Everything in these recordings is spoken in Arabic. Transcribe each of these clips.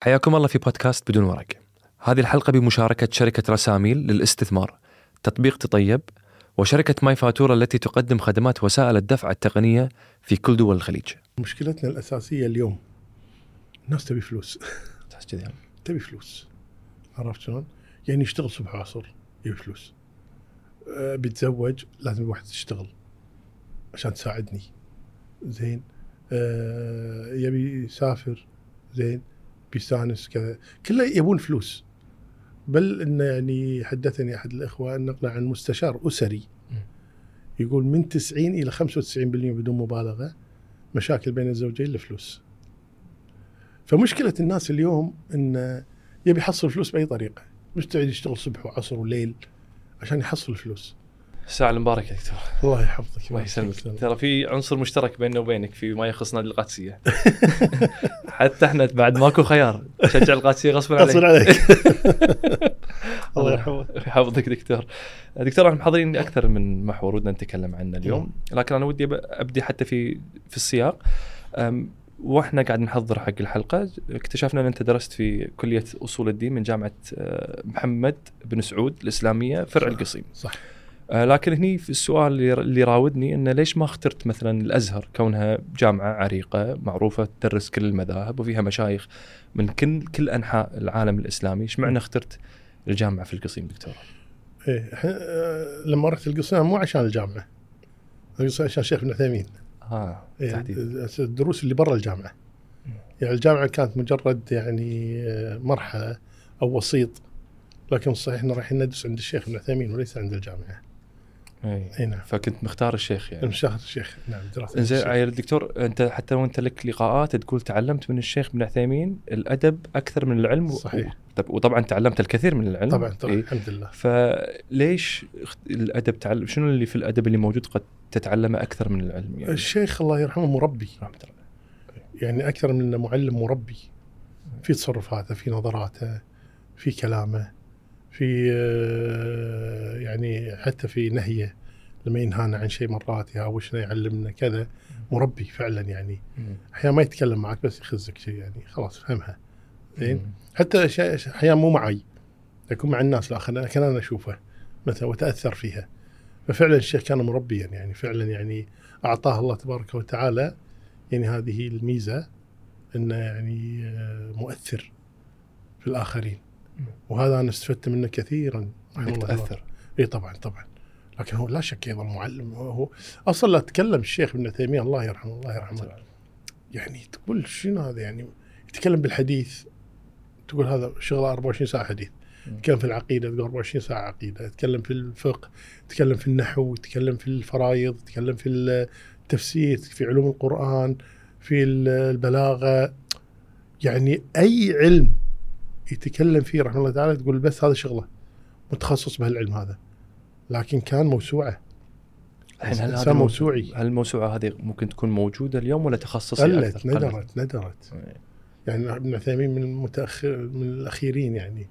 حياكم الله في بودكاست بدون ورق. هذه الحلقة بمشاركة شركة رساميل للاستثمار، تطبيق تطيب، وشركة ماي فاتورة التي تقدم خدمات وسائل الدفع التقنية في كل دول الخليج. مشكلتنا الأساسية اليوم الناس تبي فلوس تحس كذي يعني؟ تبي فلوس عرفت شلون؟ يعني يشتغل صبح وعصر يبي فلوس أه بيتزوج لازم الواحد تشتغل عشان تساعدني زين أه يبي يسافر زين بيستانس كذا كله يبون فلوس بل انه يعني حدثني أحد الإخوة نقله عن مستشار أسري يقول من 90 إلى 95% بدون مبالغة مشاكل بين الزوجين لفلوس. فمشكلة الناس اليوم انه يبي يحصل فلوس بأي طريقة، مستعد يشتغل صبح وعصر وليل عشان يحصل فلوس. الساعة المباركة دكتور. الله يحفظك الله يسلمك. ترى في عنصر مشترك بيننا وبينك في ما يخص نادي القادسية. حتى إحنا بعد ماكو خيار نشجع القادسية غصبا عليك. عليك الله يحفظك يحفظك دكتور. دكتور إحنا محضرين أكثر من محور ودنا نتكلم عنه اليوم، لكن أنا ودي أبدي حتى في في السياق. وإحنا قاعد نحضر حق الحلقة اكتشفنا أن أنت درست في كلية أصول الدين من جامعة أه، محمد بن سعود الإسلامية فرع. القصيم. صح لكن هني في السؤال اللي راودني إنه ليش ما اخترت مثلا الأزهر؟ كونها جامعة عريقة معروفة تدرس كل المذاهب وفيها مشايخ من كل كل أنحاء العالم الإسلامي، إيش معنى اخترت الجامعة في القصيم دكتور؟ إيه آه، لما رحت القصيم مو عشان الجامعة. القصيم عشان شيخ ابن عثيمين. آه إيه، الدروس اللي برا الجامعة. يعني الجامعة كانت مجرد يعني آه، مرحلة أو وسيط. لكن صحيح إحنا رايحين ندرس عند الشيخ ابن عثيمين وليس عند الجامعة. أي. أي نعم. فكنت مختار الشيخ يعني. المشاهد الشيخ. نعم دراسه زين الشيخ. عيل الدكتور أنت حتى وانت لك لقاءات تقول تعلمت من الشيخ ابن عثيمين الأدب أكثر من العلم و- صحيح. طب وطبعا تعلمت الكثير من العلم. طبعا طبعا إيه. الحمد لله. فليش الأدب تعلم شنو اللي في الأدب اللي موجود قد تتعلمه أكثر من العلم يعني؟ الشيخ الله يرحمه مربي. رحمة الله. يعني أكثر من معلم مربي. في تصرفاته في نظراته في كلامه. في آه، يعني حتى في نهيه لما ينهانا عن شيء مرات يهاوشنا يعلمنا كذا مربي فعلا يعني. أحيانا ما يتكلم معك بس يخزك شيء يعني خلاص فهمها. زين. حتى أحيانا مو معي. يكون مع الناس الآخر لكن أنا أشوفه مثلا وتاثر فيها. ففعلا الشيخ كان مربيا يعني فعلا يعني أعطاه الله تبارك وتعالى. يعني هذه الميزة إنه يعني آه، مؤثر في الآخرين. وهذا أنا استفدت منه كثيرا. رحمه انك الله تاثر إي طبعا طبعا. لكن هو لا شك أيضا معلم. هو, أصلا لا تكلم الشيخ ابن تيمية الله يرحمه الله يرحمه. يعني تقول شنو هذا؟ يعني يتكلم بالحديث. تقول هذا شغله 24 ساعة حديث. مم. يتكلم في العقيدة تقول 24 ساعة عقيدة. يتكلم في الفقه يتكلم في النحو يتكلم في الفرائض يتكلم في التفسير في علوم القرآن في البلاغة. يعني أي علم يتكلم فيه رحمه الله تعالى تقول بس هذا شغله متخصص بهالعلم هذا لكن كان موسوعة الحين هل هذه موسوعي. هل الموسوعه هذه ممكن تكون موجودة اليوم ولا تخصصي قلت؟ ندرت ندرت. يعني ابن عثيمين من المتأخر من الأخيرين يعني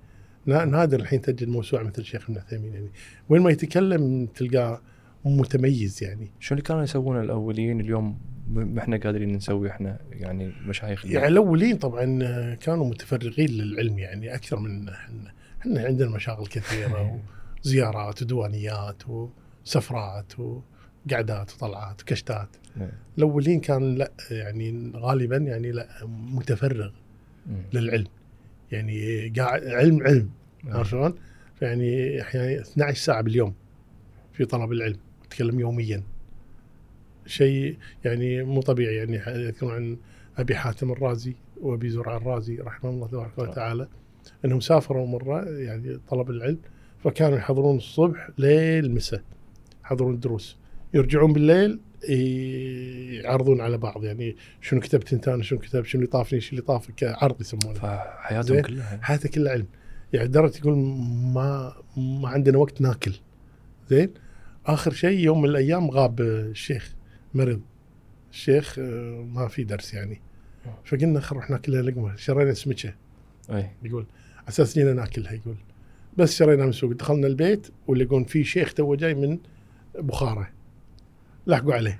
نا- نادر الحين تجد موسوعة مثل الشيخ ابن عثيمين يعني وين ما يتكلم تلقاه متميز يعني شو اللي كانوا يسوونه الأوليين اليوم ما إحنا قادرين نسوي إحنا يعني مشايخ يعني الأولين طبعا كانوا متفرغين للعلم يعني أكثر من إحنا إحنا عندنا مشاغل كثيرة وزيارات وديوانيات وسفرات وقعدات وطلعات وكشتات إيه. الأولين كان لا يعني غالبا يعني لا متفرغ. للعلم يعني قاعد علم علم. عرفت شلون؟ يعني أحيانا 12 ساعة باليوم في طلب العلم أتكلم يوميا شيء يعني مو طبيعي يعني يذكرون عن أبي حاتم الرازي وأبي زرع الرازي رحمه الله تبارك وتعالى إنهم سافروا مرة يعني طلب العلم فكانوا يحضرون الصبح ليل مساء يحضرون الدروس يرجعون بالليل يعرضون على بعض يعني شنو كتبت أنت أنا شنو كتبت شنو اللي طافني شنو اللي طافك عرض يسمونه. فحياتهم. كلها. حياته كلها علم. يعني لدرجه يقول ما ما عندنا وقت ناكل. زين؟ آخر شيء يوم من الأيام غاب الشيخ. مرض. الشيخ آه، ما في درس يعني. فقلنا خل نروح ناكل لنا لقمة. شرينا سمكة. أي. يقول على أساس جينا ناكلها. يقول بس شرينا من السوق دخلنا البيت ولقون في شيخ تو جاي من بخارى لحقوا عليه.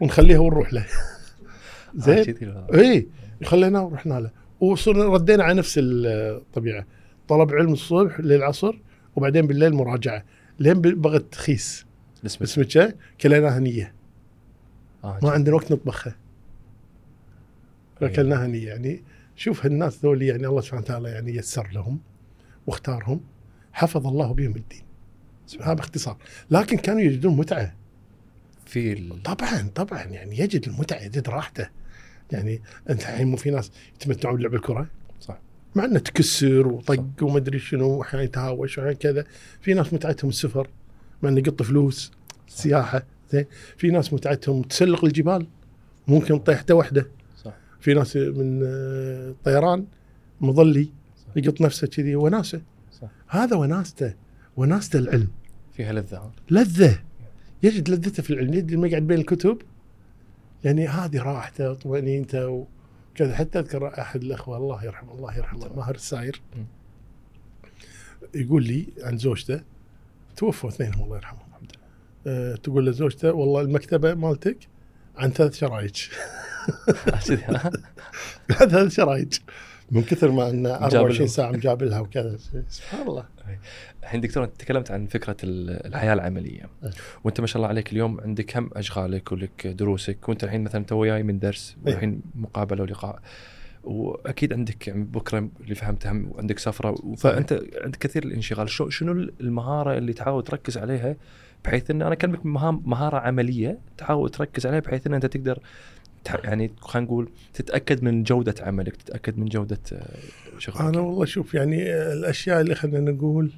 ونخليها ونروح له. آه، زين؟ إي. خليناه ورحنا له. وصرنا ردينا على نفس الطبيعة. طلب علم الصبح للعصر وبعدين بالليل مراجعة. لين بغت تخيس. اسمك كليناها نية. آه ما عندنا وقت نطبخها. فاكلناها نيه يعني. شوف هالناس ذولي يعني الله سبحانه وتعالى يعني يسر لهم واختارهم. حفظ الله بهم الدين. هذا باختصار. لكن كانوا يجدون متعة. في ال... طبعا طبعا يعني يجد المتعة يجد راحته. يعني أنت الحين مو في ناس يتمتعون بلعب الكرة؟ صح. مع إنه تكسر وطق وما ادري شنو واحيانا يتهاوش واحيانا كذا. في ناس متعتهم السفر مع إنه يقط فلوس سياحة. زين في ناس متعتهم تسلق الجبال ممكن طيحته واحدة صح. في ناس من آه، طيران مظلي. يقط نفسه كذي وناسه. صح. هذا وناسته وناسته العلم. فيها لذة؟ لذة. يجد لذته في العلم يجد لما يقعد بين الكتب. يعني هذه راحته وطمانينته وكذا. حتى أذكر أحد الأخوة الله يرحمه الله يرحمه ماهر الساير. يقول لي عن زوجته توفوا اثنينهم الله يرحمهم. تقول لزوجته والله المكتبة مالتك عن ثلاث شرايج؟ عن ثلاث شرايج. من كثر ما جاب 24 لهم. ساعة مجاب لها وكذا. سبحان الله. الحين دكتور أنت تكلمت عن فكرة ال- الحياة العملية. وأنت ما شاء الله عليك اليوم عندك هم أشغالك ولك دروسك؟ وأنت الحين مثلا تو جاي من درس. والحين مقابلة ولقاء. وأكيد عندك يعني بكرة اللي فهمته هم وعندك سفرة. فأنت عندك كثير الانشغال شنو المهارة اللي تحاول تركز عليها بحيث إن أنا أكلمك مهام مهارة عملية تحاول تركز عليها بحيث إن أنت تقدر يعني خلينا نقول تتأكد من جودة عملك تتأكد من جودة آه، شغلك. أنا والله شوف يعني آه، الأشياء اللي خلينا نقول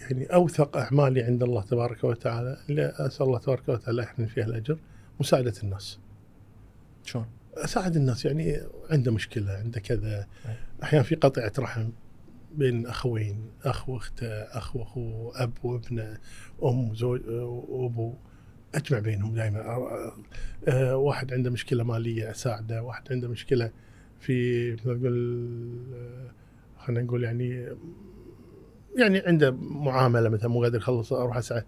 يعني أوثق أعمالي عند الله تبارك وتعالى اللي أسأل الله تبارك وتعالى يحمل فيها الأجر مساعدة الناس. شلون؟ أساعد الناس يعني عنده مشكلة عنده كذا. أحيانا في قطيعة رحم. بين أخوين أخ واخته أخ واخوه أب وابنه أم وزوج وابو أجمع بينهم دائما واحد عنده مشكلة مالية اساعده واحد عنده مشكلة في مثل آه، خلينا نقول يعني يعني عنده معاملة مثلا مو قادر يخلص أروح أسعى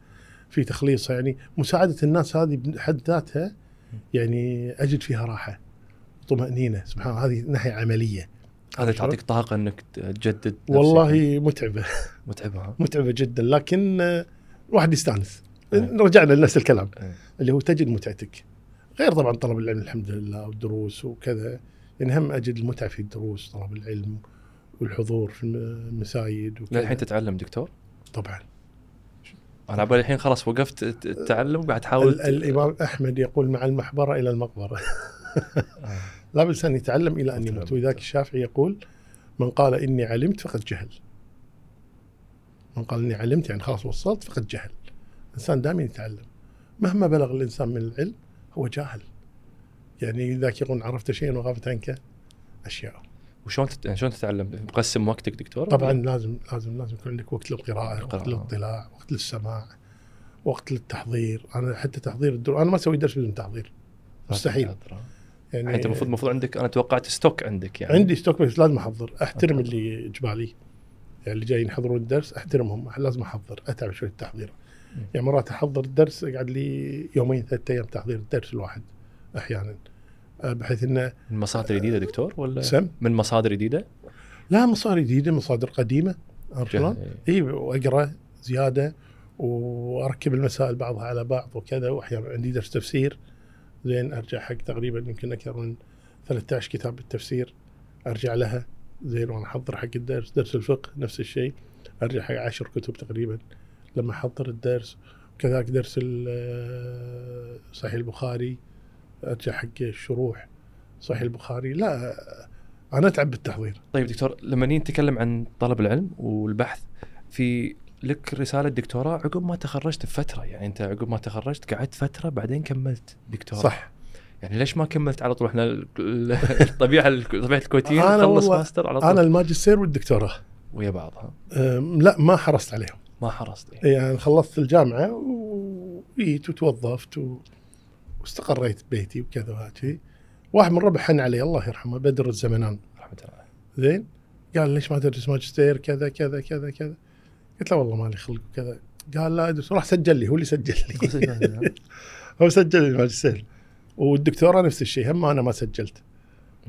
في تخليصها. يعني مساعدة الناس هذه بحد ذاتها يعني أجد فيها راحة طمانينه سبحان الله. هذه ناحية عملية. هذا تعطيك طاقة إنك تجدد نفسك. والله متعبة متعبة ها؟ متعبة جدا لكن آه، واحد يستانس أي. رجعنا لنفس الكلام أي. اللي هو تجد متعتك غير طبعا طلب العلم الحمد لله والدروس وكذا يعني هم أجد المتعة في الدروس طلب العلم والحضور في المسايد وكذا للحين تتعلم دكتور؟ طبعا أنا على بالي الحين خلاص وقفت الت- التعلم وقاعد تحاول ال- الإمام أحمد يقول مع المحبرة إلى المقبرة آه. لا بأس ان يتعلم إلى أن يتعلم. يموت ولذلك الشافعي يقول من قال إني علمت فقد جهل. من قال إني علمت يعني خلاص وصلت فقد جهل. الإنسان دائما يتعلم. مهما بلغ الإنسان من العلم هو جاهل. يعني ذاك يقول عرفت شيئا وغابت عنك أشياء. وشلون تت... شلون تتعلم؟ مقسم وقتك دكتور؟ طبعا لازم لازم لازم يكون عندك وقت للقراءة وقت القراءة. للاطلاع وقت للسماع وقت للتحضير. أنا حتى تحضير الدروس أنا ما أسوي درس بدون تحضير. مستحيل. يعني انت المفروض المفروض عندك أنا توقعت stock عندك يعني. عندي stock بس لازم أحضر. أحترم اللي اجو لي يعني اللي جايين يحضرون الدرس أحترمهم. لازم أحضر. أتعب شوي التحضير. يعني مرات أحضر الدرس أقعد لي يومين ثلاثة أيام تحضير الدرس الواحد أحيانا. أه، بحيث إنه من مصادر جديدة دكتور ولا؟ سم؟ من مصادر جديدة؟ لا مصادر جديدة مصادر قديمة. عرفت شلون؟ اي وأقرأ زيادة وأركب المسائل بعضها على بعض وكذا وأحيانا عندي درس تفسير. زين أرجع حق تقريبا يمكن أكثر من 13 كتاب بالتفسير أرجع لها زين وأنا أحضر حق الدرس درس الفقه نفس الشيء أرجع حق 10 كتب تقريبا لما أحضر الدرس. كذلك درس ال- صحيح البخاري أرجع حق الشروح صحيح البخاري. لا أنا أتعب بالتحضير. طيب دكتور لما نتكلم عن طلب العلم والبحث في لك رسالة دكتوراه عقب ما تخرجت بفترة. يعني أنت عقب ما تخرجت قعدت فترة بعدين كملت دكتوراه. صح. يعني ليش ما كملت على طول؟ إحنا ال- ال- الطبيعه طبيعة الكويتيين والله- ماستر على طول. أنا الماجستير والدكتوراه. ويا بعض ها أم، لا ما حرصت عليهم. ما حرصت. يعني. يعني خلصت الجامعة وجيت وتوظفت و... واستقريت ببيتي وكذا وهكذي واحد من ربع حن علي الله يرحمه بدر الزمنان. رحمة الله. زين؟ قال ليش ما تدرس ماجستير؟ كذا كذا كذا كذا. قلت له والله مالي خلق وكذا. قال لا ادرس راح سجل لي هو اللي سجل لي. هو سجل لي الماجستير. والدكتوراه نفس الشيء هم أنا ما سجلت.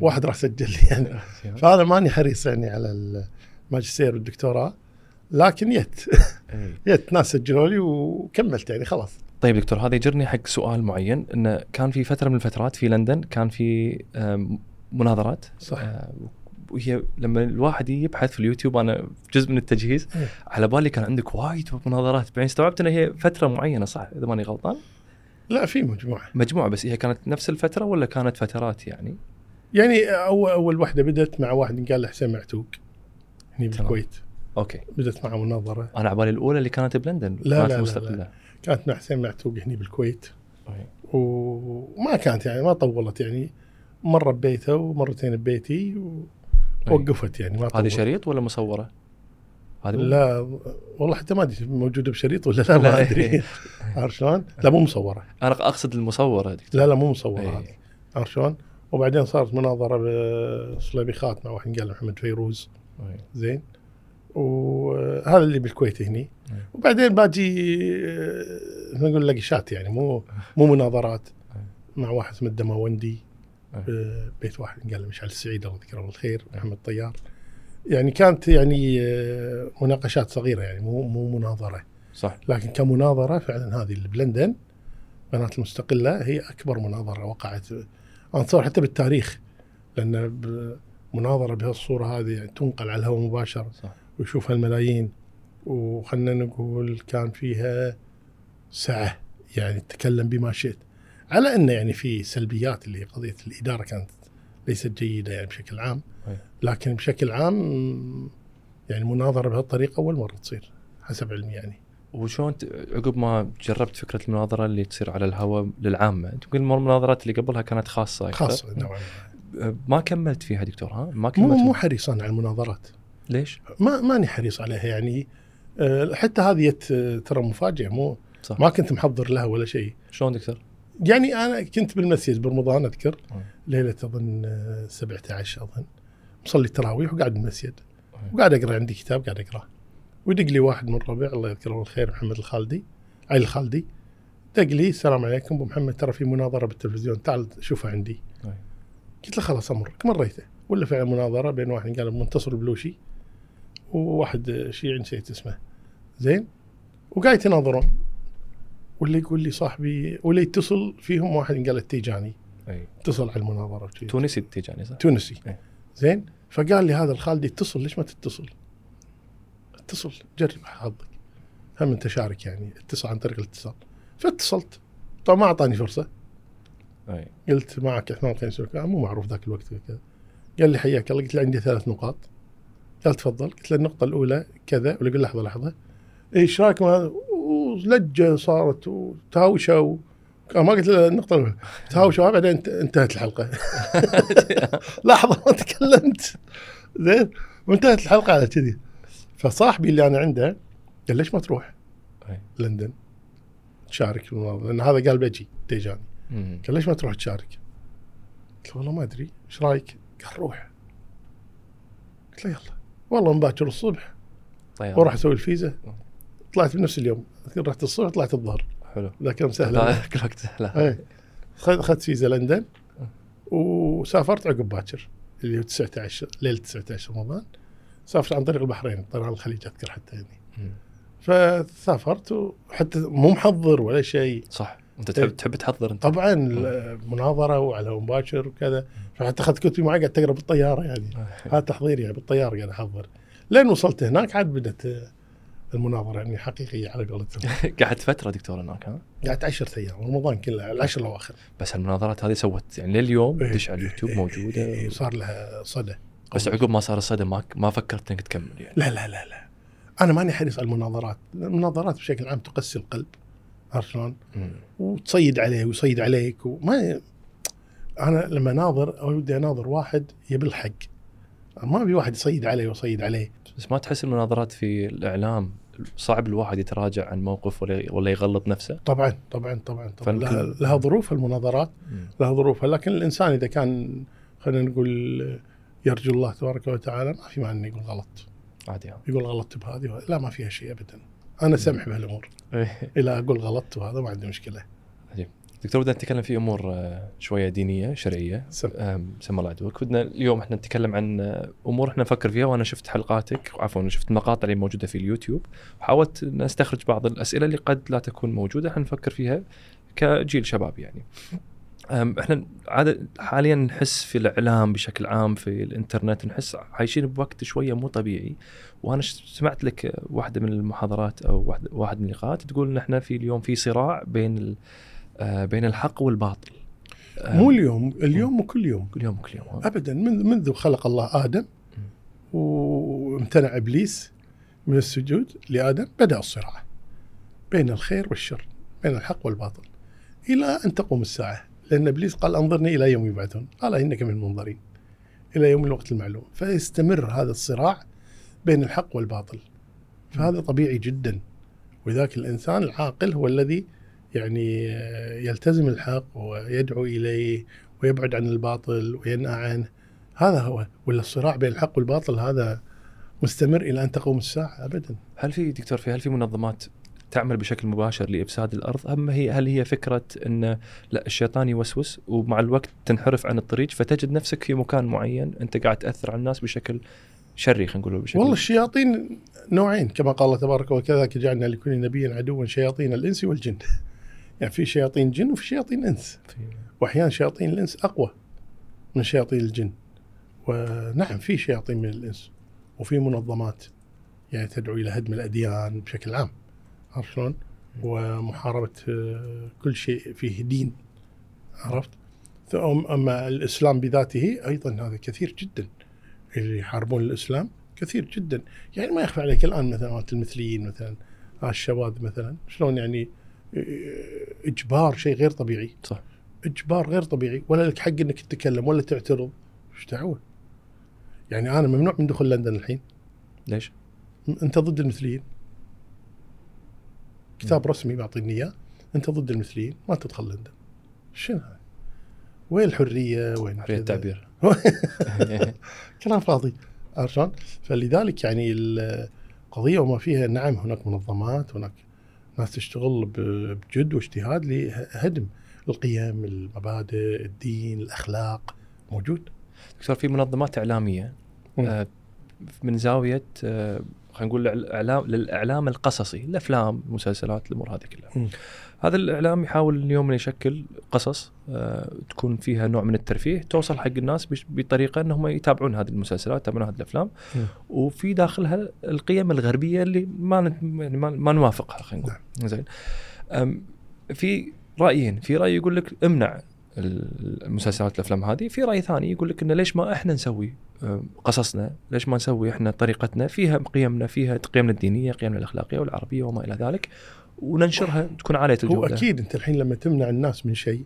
واحد راح سجل لي يعني فانا ماني حريص يعني على الماجستير والدكتوراه. لكن يت إيه. يت ناس سجلوا لي وكملت يعني خلاص. طيب دكتور هذا يجرني حق سؤال معين. إنه كان في فترة من الفترات في لندن كان في آم، مناظرات. صح. آه، وهي لما الواحد يبحث في اليوتيوب أنا جزء من التجهيز إيه. على بالي كان عندك وايد مناظرات. بعدين استوعبت إنها هي فترة معينة صح؟ إذا ماني غلطان؟ لا في مجموعة. مجموعة بس هي كانت نفس الفترة ولا كانت فترات يعني؟ يعني اول أول واحدة بدأت مع واحد قال له حسين معتوق هني. بالكويت. Okay. بدأت معه مناظرة. أنا على بالي الأولى اللي كانت بلندن. لا، كانت لا، لا، مستقلة. كانت مع حسين معتوق هني بالكويت. Okay. وما كانت يعني ما طولت يعني. مرة ببيته ومرتين ببيتي أي. ووقفت يعني ما هذه شريط ولا مصورة؟ هذه لا والله حتى ما أدري موجودة بشريط ولا لا ما. أدري عارف شلون؟ لا مو مصورة أنا أقصد المصورة دكتور لا لا مو مصورة إيه. هذه عارف شلون؟ وبعدين صارت مناظرة بصليبيخات مع واحد قال محمد فيروز أي. زين وهذا اللي بالكويت هني أي. وبعدين باجي آه، نقول لقشات يعني مو مو مناظرات. مع واحد اسمه الدماوندي بيت واحد. قال مشعل السعيد الله يذكره بالخير محمد طيار. يعني كانت يعني آه، مناقشات صغيرة يعني مو مو مناظرة. صح. لكن كمناظرة فعلا هذه اللي بلندن قناه المستقلة هي أكبر مناظرة وقعت. أنا اتصور حتى بالتاريخ لأن مناظرة بهالصورة هذه يعني تنقل على الهواء مباشره صح. ويشوفها الملايين وخلنا نقول كان فيها سعه يعني تتكلم بما شئت. على انه يعني في سلبيات اللي هي قضية الإدارة كانت ليست جيدة يعني بشكل عام. لكن بشكل عام يعني مناظرة بهالطريقة أول مرة تصير حسب علمي يعني. وشلون عقب ما جربت فكرة المناظرة اللي تصير على الهواء للعامه تقول المناظرات اللي قبلها كانت خاصة أكثر. خاصة نوعا ما أه، ما كملت فيها دكتور ها؟ ما مو كملت مو حريص أنا على المناظرات. ليش؟ ما ماني حريص عليها يعني. آه، حتى هذه ترى مفاجاه مو صح. ما كنت محضر لها ولا شيء. شلون دكتور؟ يعني أنا كنت بالمسجد برمضان أذكر أي. ليلة أظن آه، 17 أظن. مصلي التراويح وقاعد بالمسجد أي. وقاعد أقرأ عندي كتاب قاعد أقرأه. ويدق لي واحد من الربع الله يذكره بالخير محمد الخالدي علي الخالدي دق لي السلام عليكم أبو محمد ترى في مناظرة بالتلفزيون تعال شوفها عندي. قلت له خلاص أمرك مريته ولا فعلا مناظرة بين واحد قال منتصر البلوشي وواحد شيعي نسيت اسمه. زين؟ وقاعد يتناظرون واللي يقول لي صاحبي واللي يتصل فيهم واحد قال التيجاني. أي. اتصل على المناظرة وشي. تونسي تيجاني صح؟ تونسي. إيه. زين؟ فقال لي هذا الخالدي اتصل ليش ما تتصل؟ اتصل جرب حظك. هم انت شارك يعني اتصل عن طريق الاتصال. فاتصلت. طبعا ما أعطاني فرصة. أي. قلت معك عثمان قيس آه مو معروف ذاك الوقت كذا. قال لي حياك الله قلت له عندي ثلاث نقاط. قال تفضل. قلت له النقطة الأولى كذا ولا يقول لحظة لحظة. إيش رايك ما ولجه صارت وتهاوشوا ما قلت له الأولى. تهاوشوا بعدين انت- انتهت الحلقة. لحظه ما تكلمت. زين؟ وانتهت الحلقة على كذي. فصاحبي اللي أنا عنده قال ليش ما تروح. لندن؟ تشارك لأن هذا قال بجي تيجاني. قال ليش ما تروح تشارك؟ قلت له والله ما أدري. إيش رأيك؟ قال روح. قلت له يلا. والله من باكر الصبح. طيب. وأروح أسوي الفيزا. طلعت بنفس اليوم. أذكر رحت الصبح طلعت الظهر. حلو. ذاك يوم سهل. لا كل وقت لا أي. خذ- اخذت فيزا لندن وسافرت عقب باكر اللي هو 19 ليله 19 رمضان سافرت عن طريق البحرين طيران الخليج أذكر حتى يعني. فسافرت وحتى مو محضر ولا شيء. صح. أنت تحب تحب تحضر أنت. طبعا مناظرة وعلى مباشر وكذا. فحتى اخذت كتبي معي قاعد تقرا بالطيارة يعني. هذا تحضير يعني بالطيارة قاعد أحضر. لين وصلت هناك عاد بدأت آه، المناظرة يعني حقيقية على قولتهم قعدت فترة دكتور هناك ها؟ قعدت 10 أيام رمضان كله العشر الأواخر. بس المناظرات هذه سوت يعني لليوم إيه. دش على اليوتيوب إيه، موجودة؟ إيه، صار لها صدى. بس عقب ما صار الصدى ما ما فكرت إنك تكمل يعني؟ لا لا لا لا. أنا ماني حريص على المناظرات. المناظرات بشكل عام تقسي القلب عرفت شلون؟ وتصيد عليه ويصيد عليك وما أنا لما اناظر أو ودي أناظر واحد يبي الحق ما ابي واحد يصيد علي ويصيد عليه. بس ما تحس المناظرات في الإعلام صعب الواحد يتراجع عن موقف ولا ولا يغلط نفسه؟ طبعا طبعا طبعا, طبعا. لها, لها ظروف المناظرات لها ظروفها. لكن الإنسان إذا كان خلينا نقول يرجو الله تبارك وتعالى ما في معنى انه يقول غلط. عادي. يقول غلطت بهذه لا ما فيها شيء ابدا. أنا سمح بهالأمور. إيه. إلى أقول غلطت وهذا ما عندي مشكلة. عجيب. دكتور بدنا نتكلم في أمور آه، شوية دينية شرعية. سم. الله عدوك بدنا اليوم إحنا نتكلم عن آه، أمور إحنا نفكر فيها وأنا شفت حلقاتك عفوا شفت المقاطع اللي موجودة في اليوتيوب. وحاولت ان استخرج بعض الأسئلة اللي قد لا تكون موجودة إحنا نفكر فيها كجيل شباب يعني. إحنا عادة حاليا نحس في الإعلام بشكل عام في الإنترنت نحس عايشين بوقت شوية مو طبيعي. وأنا سمعت لك واحدة من المحاضرات أو واحد واحد من اللقاءات تقول إن إحنا في اليوم في صراع بين بين الحق والباطل. أم، مو اليوم اليوم وكل يوم. كل يوم كل يوم ها؟ ابدا. منذ منذ خلق الله آدم وامتنع إبليس من السجود لآدم بدأ الصراع بين الخير والشر بين الحق والباطل. إلى أن تقوم الساعة لأن إبليس قال أنظرني إلى يوم يبعثون. قال إنك من المنظرين إلى يوم الوقت المعلوم. فيستمر هذا الصراع بين الحق والباطل. فهذا طبيعي جدا. وذاك الإنسان العاقل هو الذي يعني يلتزم الحق ويدعو إليه ويبعد عن الباطل وينأى عنه. هذا هو ولا الصراع بين الحق والباطل هذا مستمر إلى أن تقوم الساعة؟ ابدا. هل في دكتور في هل في منظمات تعمل بشكل مباشر لإفساد الأرض؟ أم هي هل هي فكرة إن لا الشيطان يوسوس ومع الوقت تنحرف عن الطريق فتجد نفسك في مكان معين أنت قاعد تأثر على الناس بشكل شري خلينا نقول بشكل والله الشياطين نوعين كما قال الله تبارك وكذلك جعلنا لكل نبي عدوا شياطين الإنس والجن. يعني في شياطين جن وفي شياطين إنس. وأحيانا شياطين الإنس أقوى من شياطين الجن. ونعم في شياطين من الإنس وفي منظمات يعني تدعو إلى هدم الأديان بشكل عام. عرفت شلون؟ ومحاربة آه، كل شيء فيه دين. عرفت؟ أما الإسلام بذاته أيضا هذا كثير جدا. اللي يحاربون الإسلام كثير جدا. يعني ما يخفى عليك الآن مثلا المثليين مثلا الشواذ مثلا. شلون يعني إجبار شيء غير طبيعي. صح. إجبار غير طبيعي. ولا لك حق إنك تتكلم ولا تعترض. إيش دعوة؟ يعني أنا ممنوع من دخول لندن الحين. ليش؟ م- أنت ضد المثليين. كتاب رسمي معطيني إياه. أنت ضد المثليين. ما تدخل لندن. شنو؟ هذا؟ وين الحرية؟ وين حرية؟ التعبير. كلام فاضي. عرفت شلون؟ فلذلك يعني القضية وما فيها نعم هناك منظمات هناك ناس تشتغل بجد واجتهاد لهدم القيم المبادئ الدين الأخلاق موجود دكتور في منظمات إعلامية مم. آه، من زاوية آه، خلينا نقول الإعلام للإعلام القصصي الأفلام المسلسلات الأمور هذه كلها مم. هذا الإعلام يحاول اليوم إنه يشكل قصص آه، تكون فيها نوع من الترفيه توصل حق الناس بطريقة إنهم يتابعون هذه المسلسلات يتابعون هذه الأفلام. مم. وفي داخلها القيم الغربية اللي ما يعني ما, نوافقها خلينا نقول. زين. أم، في رأيين في رأي يقول لك امنع المسلسلات الأفلام هذه. في رأي ثاني يقول لك إنه ليش ما إحنا نسوي قصصنا؟ ليش ما نسوي إحنا طريقتنا؟ فيها قيمنا فيها قيمنا الدينية قيمنا الأخلاقية والعربية وما إلى ذلك. وننشرها تكون عالية هو الجوده أكيد أنت الحين لما تمنع الناس من شيء.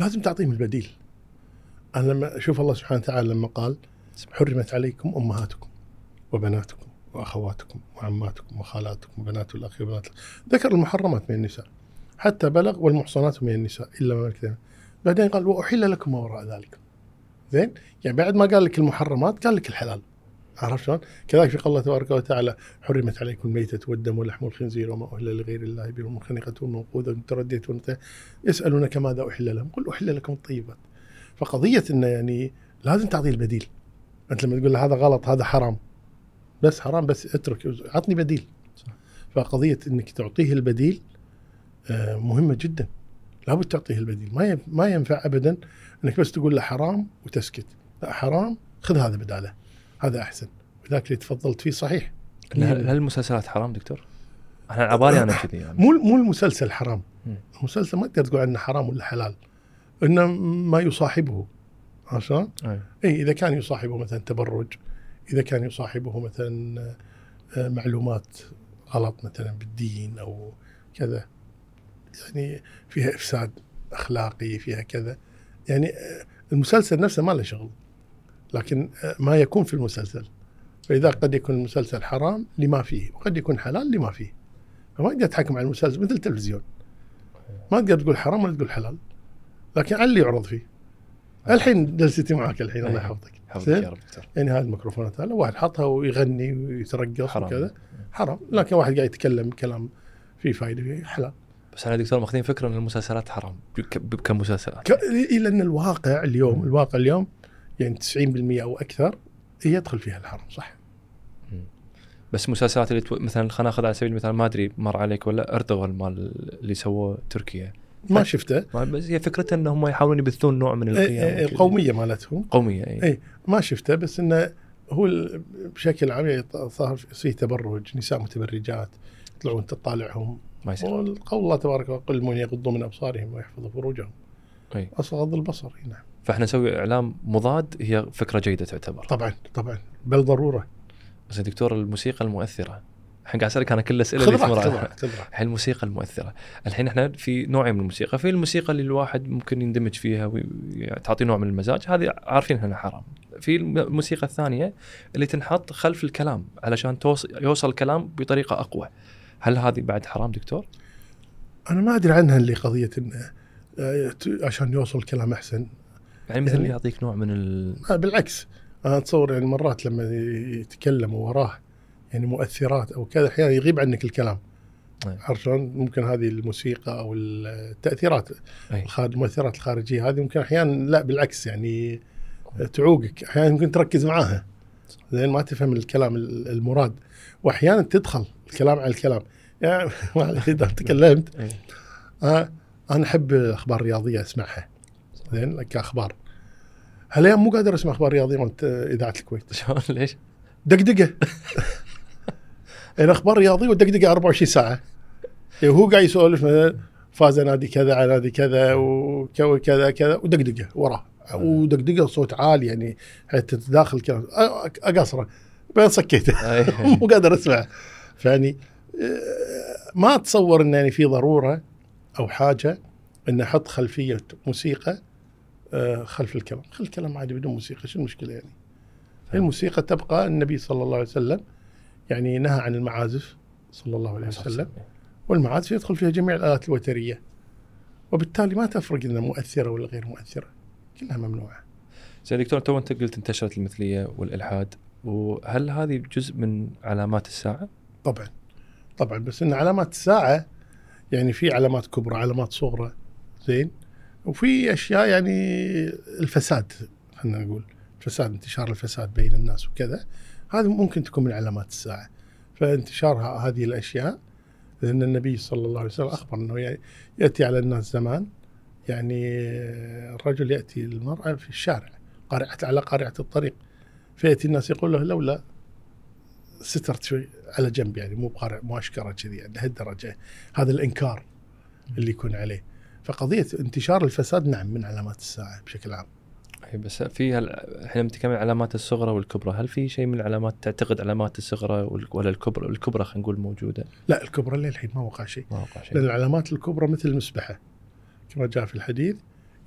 لازم تعطيهم البديل أنا لما أشوف الله سبحانه وتعالى لما قال حرمت عليكم أمهاتكم وبناتكم وأخواتكم وعماتكم وخالاتكم وبنات الأخ وبنات الأخ. ذكر المحرمات من النساء حتى بلغ والمحصنات من النساء إلا ما ملكت. بعدين قال وأحل لكم ما وراء ذلك زين يعني بعد ما قال لك المحرمات قال لك الحلال عرفت شلون؟ كذلك في قول الله تبارك وتعالى حرمت عليكم الميتة والدم ولحم الخنزير وما أهل لغير الله به والمنخنقة والموقوذة والمتردية يسألونك ماذا أحل لهم؟ قل أحل لكم الطيبات. فقضية أنه يعني لازم تعطيه البديل. أنت لما تقول له هذا غلط هذا حرام. بس حرام بس اترك عطني بديل. صح. فقضية أنك تعطيه البديل آه، مهمة جدا. لابد تعطيه البديل. ما ما ينفع أبدا أنك بس تقول له حرام وتسكت. لا حرام خذ هذا بداله. هذا أحسن. وذاك اللي تفضلت فيه صحيح. هل المسلسلات حرام دكتور؟ أنا عبالي أنا كذي يعني. مو مو المسلسل حرام. المسلسل ما تقدر تقول عنه حرام ولا حلال. إنه ما يصاحبه. عرفت شلون؟ أي. إي إذا كان يصاحبه مثلا تبرج إذا كان يصاحبه مثلا آه، معلومات غلط مثلا بالدين أو كذا. يعني فيها إفساد أخلاقي فيها كذا. يعني آه، المسلسل نفسه ما له شغل. لكن آه، ما يكون في المسلسل. فإذا قد يكون المسلسل حرام لما فيه وقد يكون حلال لما فيه. فما تقدر تحكم على المسلسل مثل التلفزيون. ما تقدر تقول حرام ولا تقول حلال. لكن على اللي يعرض فيه. الحين جلستي معك الحين الله أي. يحفظك. حفظك؟ يا رب دكتور. يعني هذه الميكروفونات هذا واحد حطها ويغني ويترقص حرام. وكذا. حرام. لكن واحد قاعد يتكلم كلام فيه فائده فيه حلال. بس إحنا دكتور ماخذين فكرة إن المسلسلات حرام كمسلسلات. إيه لأن الواقع اليوم الواقع اليوم يعني 90% أو أكثر يدخل فيها الحرام صح؟ بس مسلسلات اللي تو... مثلا خلينا ناخذ على سبيل المثال ما أدري مر عليك ولا اردوغان مال اللي سووه تركيا. ما شفته. ما- بس هي فكرته انهم يحاولون يبثون نوع من إيه، القيم إيه، وكذا. القوميه مالتهم. قومية اي إيه. ما شفته بس إنه هو بشكل عام يعني صار فيه تبرج نساء متبرجات يطلعون تطالعهم. ما يصير. والقول الله تبارك وتعالى قل المؤمنين يغضوا من أبصارهم ويحفظوا فروجهم. أي. اصل غض البصر نعم. فاحنا نسوي إعلام مضاد هي فكرة جيدة تعتبر. طبعا طبعا. بل ضرورة. بس دكتور الموسيقى المؤثرة. الحين قاعد أسألك أنا كل الاسئله اللي تمر. الحين الموسيقى المؤثرة. الحين إحنا في نوعين من الموسيقى. في الموسيقى اللي الواحد ممكن يندمج فيها وتعطي نوع من المزاج هذه عارفين إنها حرام. في الموسيقى الثانية اللي تنحط خلف الكلام علشان يوصل الكلام بطريقة أقوى. هل هذه بعد حرام دكتور؟ أنا ما أدري عنها اللي قضية انه آه، عشان يوصل كلام أحسن. يعني مثل يعني- يعطيك نوع من ال... آه، بالعكس أنا أتصور يعني مرات لما يتكلموا وراه يعني مؤثرات أو كذا أحيانا يغيب عنك الكلام. عرفت شلون؟ ممكن هذه الموسيقى أو التأثيرات. الخارج المؤثرات الخارجية هذه ممكن أحيانا لا بالعكس يعني تعوقك أحيانا ممكن تركز معاها زين ما تفهم الكلام ال- المراد واحيانا تدخل الكلام على الكلام يعني إذا تكلمت. آه أنا أحب الاخبار الرياضيه أسمعها زين كاخبار هالايام مو قادر أسمع أخبار رياضية مالت إذاعة الكويت. شلون؟ ليش؟ دقدقة. الاخبار رياضية ودقدقة 24 ساعة. يعني هو قاعد يسولف مثلا فاز نادي كذا على نادي كذا وكذا كذا ودقدقة وراه ودقدقة صوت عالي يعني حتى تداخل كلام أ- اقصره بعدين سكيته. مو قادر أسمع. فيعني آه، ما أتصور إن يعني في ضرورة أو حاجة إن أحط خلفية موسيقى آه، خلف الكلام، خلف الكلام عادي بدون موسيقى. شو المشكلة يعني؟ الموسيقى تبقى النبي صلى الله عليه وسلم يعني نهى عن المعازف صلى الله عليه وسلم. والمعازف يدخل فيها جميع الآلات الوترية. وبالتالي ما تفرق إنها مؤثرة ولا غير مؤثرة. كلها ممنوعة. زين دكتور تو انت قلت انتشرت المثلية والإلحاد. وهل هذه جزء من علامات الساعة؟ طبعا. طبعا. بس إن علامات الساعة يعني في علامات كبرى علامات صغرى. زين؟ وفي أشياء يعني الفساد خلينا نقول فساد انتشار الفساد بين الناس وكذا هذه ممكن تكون من علامات الساعة. فانتشار هذه الأشياء لأن النبي صلى الله عليه وسلم أخبر إنه يأتي على الناس زمان يعني الرجل يأتي المراه في الشارع قارعة على قارعة الطريق. فيأتي الناس يقول له لولا سترت شوي على جنب يعني مو بقارع مو اشكره كذي يعني لهالدرجة. هذا الإنكار اللي يكون عليه. فقضية انتشار الفساد نعم من علامات الساعة بشكل عام. اي بس في هل... إحنا بنتكلم عن العلامات الصغرى والكبرى، هل في شيء من العلامات تعتقد علامات الصغرى وال- ولا الكبرى الكبرى خلينا نقول موجودة؟ لا الكبرى للحين ما وقع شيء. ما وقع شيء. لأن العلامات الكبرى مثل المسبحة. كما جاء في الحديث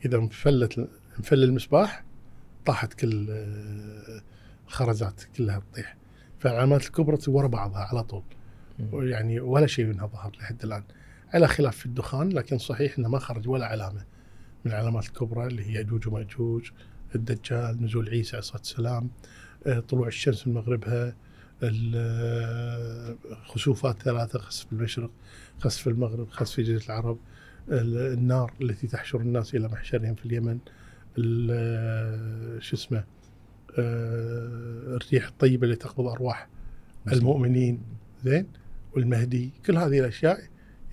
إذا انفلت انفل المصباح طاحت كل الخرزات كلها تطيح. فالعلامات الكبرى ورا بعضها على طول. مم. ويعني ولا شيء منها ظهر لحد الآن. على خلاف في الدخان لكن صحيح إنه ما خرج ولا علامة من العلامات الكبرى اللي هي ياجوج وماجوج الدجال نزول عيسى عليه الصلاه والسلام آه، طلوع الشمس من مغربها ال- آه، خسوفات ثلاثة خسف في المشرق خسف في المغرب خسف في جزيرة العرب ال- النار التي تحشر الناس إلى محشرهم في اليمن ال- آه، شو اسمه الريح الطيبة اللي تقبض أرواح المؤمنين زين والمهدي كل هذه الأشياء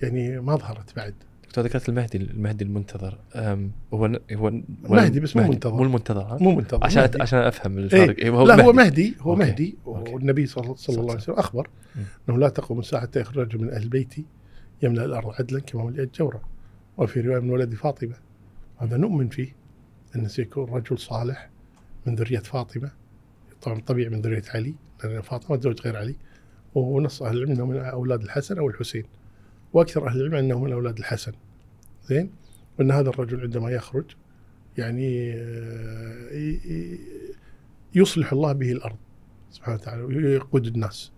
يعني ما ظهرت بعد دكتور ذكرت المهدي المهدي المنتظر هو هو مهدي بس مو منتظر. مو المنتظر؟ مو منتظر عشان مهدي. عشان أفهم الفرق إيه. إيه هو لا هو مهدي. مهدي هو أوكي. مهدي. والنبي صلى, صلى الله عليه وسلم أخبر مم. أنه لا تقوم الساعة حتى يخرج رجل من أهل بيتي يملأ الأرض عدلا كما ملئت جورا وفي رواية من ولد فاطمة هذا نؤمن فيه انه سيكون رجل صالح من ذرية فاطمة طبعا طبيعي من ذرية علي لأن فاطمة تزوج غير علي ونص أهل العلم من أولاد الحسن أو الحسين وأكثر أهل العلم انه من أولاد الحسن. زين؟ وأن هذا الرجل عندما يخرج يعني آه، يصلح الله به الأرض سبحانه وتعالى ويقود الناس.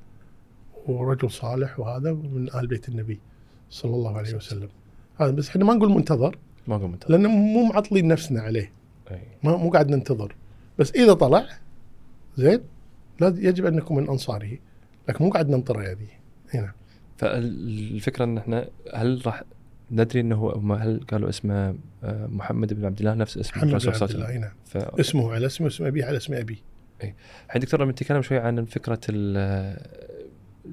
ورجل صالح وهذا من آل بيت النبي صلى الله عليه وسلم. هذا بس إحنا ما نقول منتظر ما أقول منتظر. لأن مو معطلين نفسنا عليه. ما مو قاعد ننتظر. بس إذا طلع زين لا يجب ان نكون من أنصاره لكن مو قاعد ننطره هذه. هنا. فالفكرة إن إحنا هل راح ندري إنه هو هل قالوا اسمه آه، محمد بن عبد الله نفس اسم محمد بن عبد الله نعم. ف- اسمه على اسمه اسم أبي على اسم أبي. الحين دكتور لما نتكلم شوي عن فكرة ال-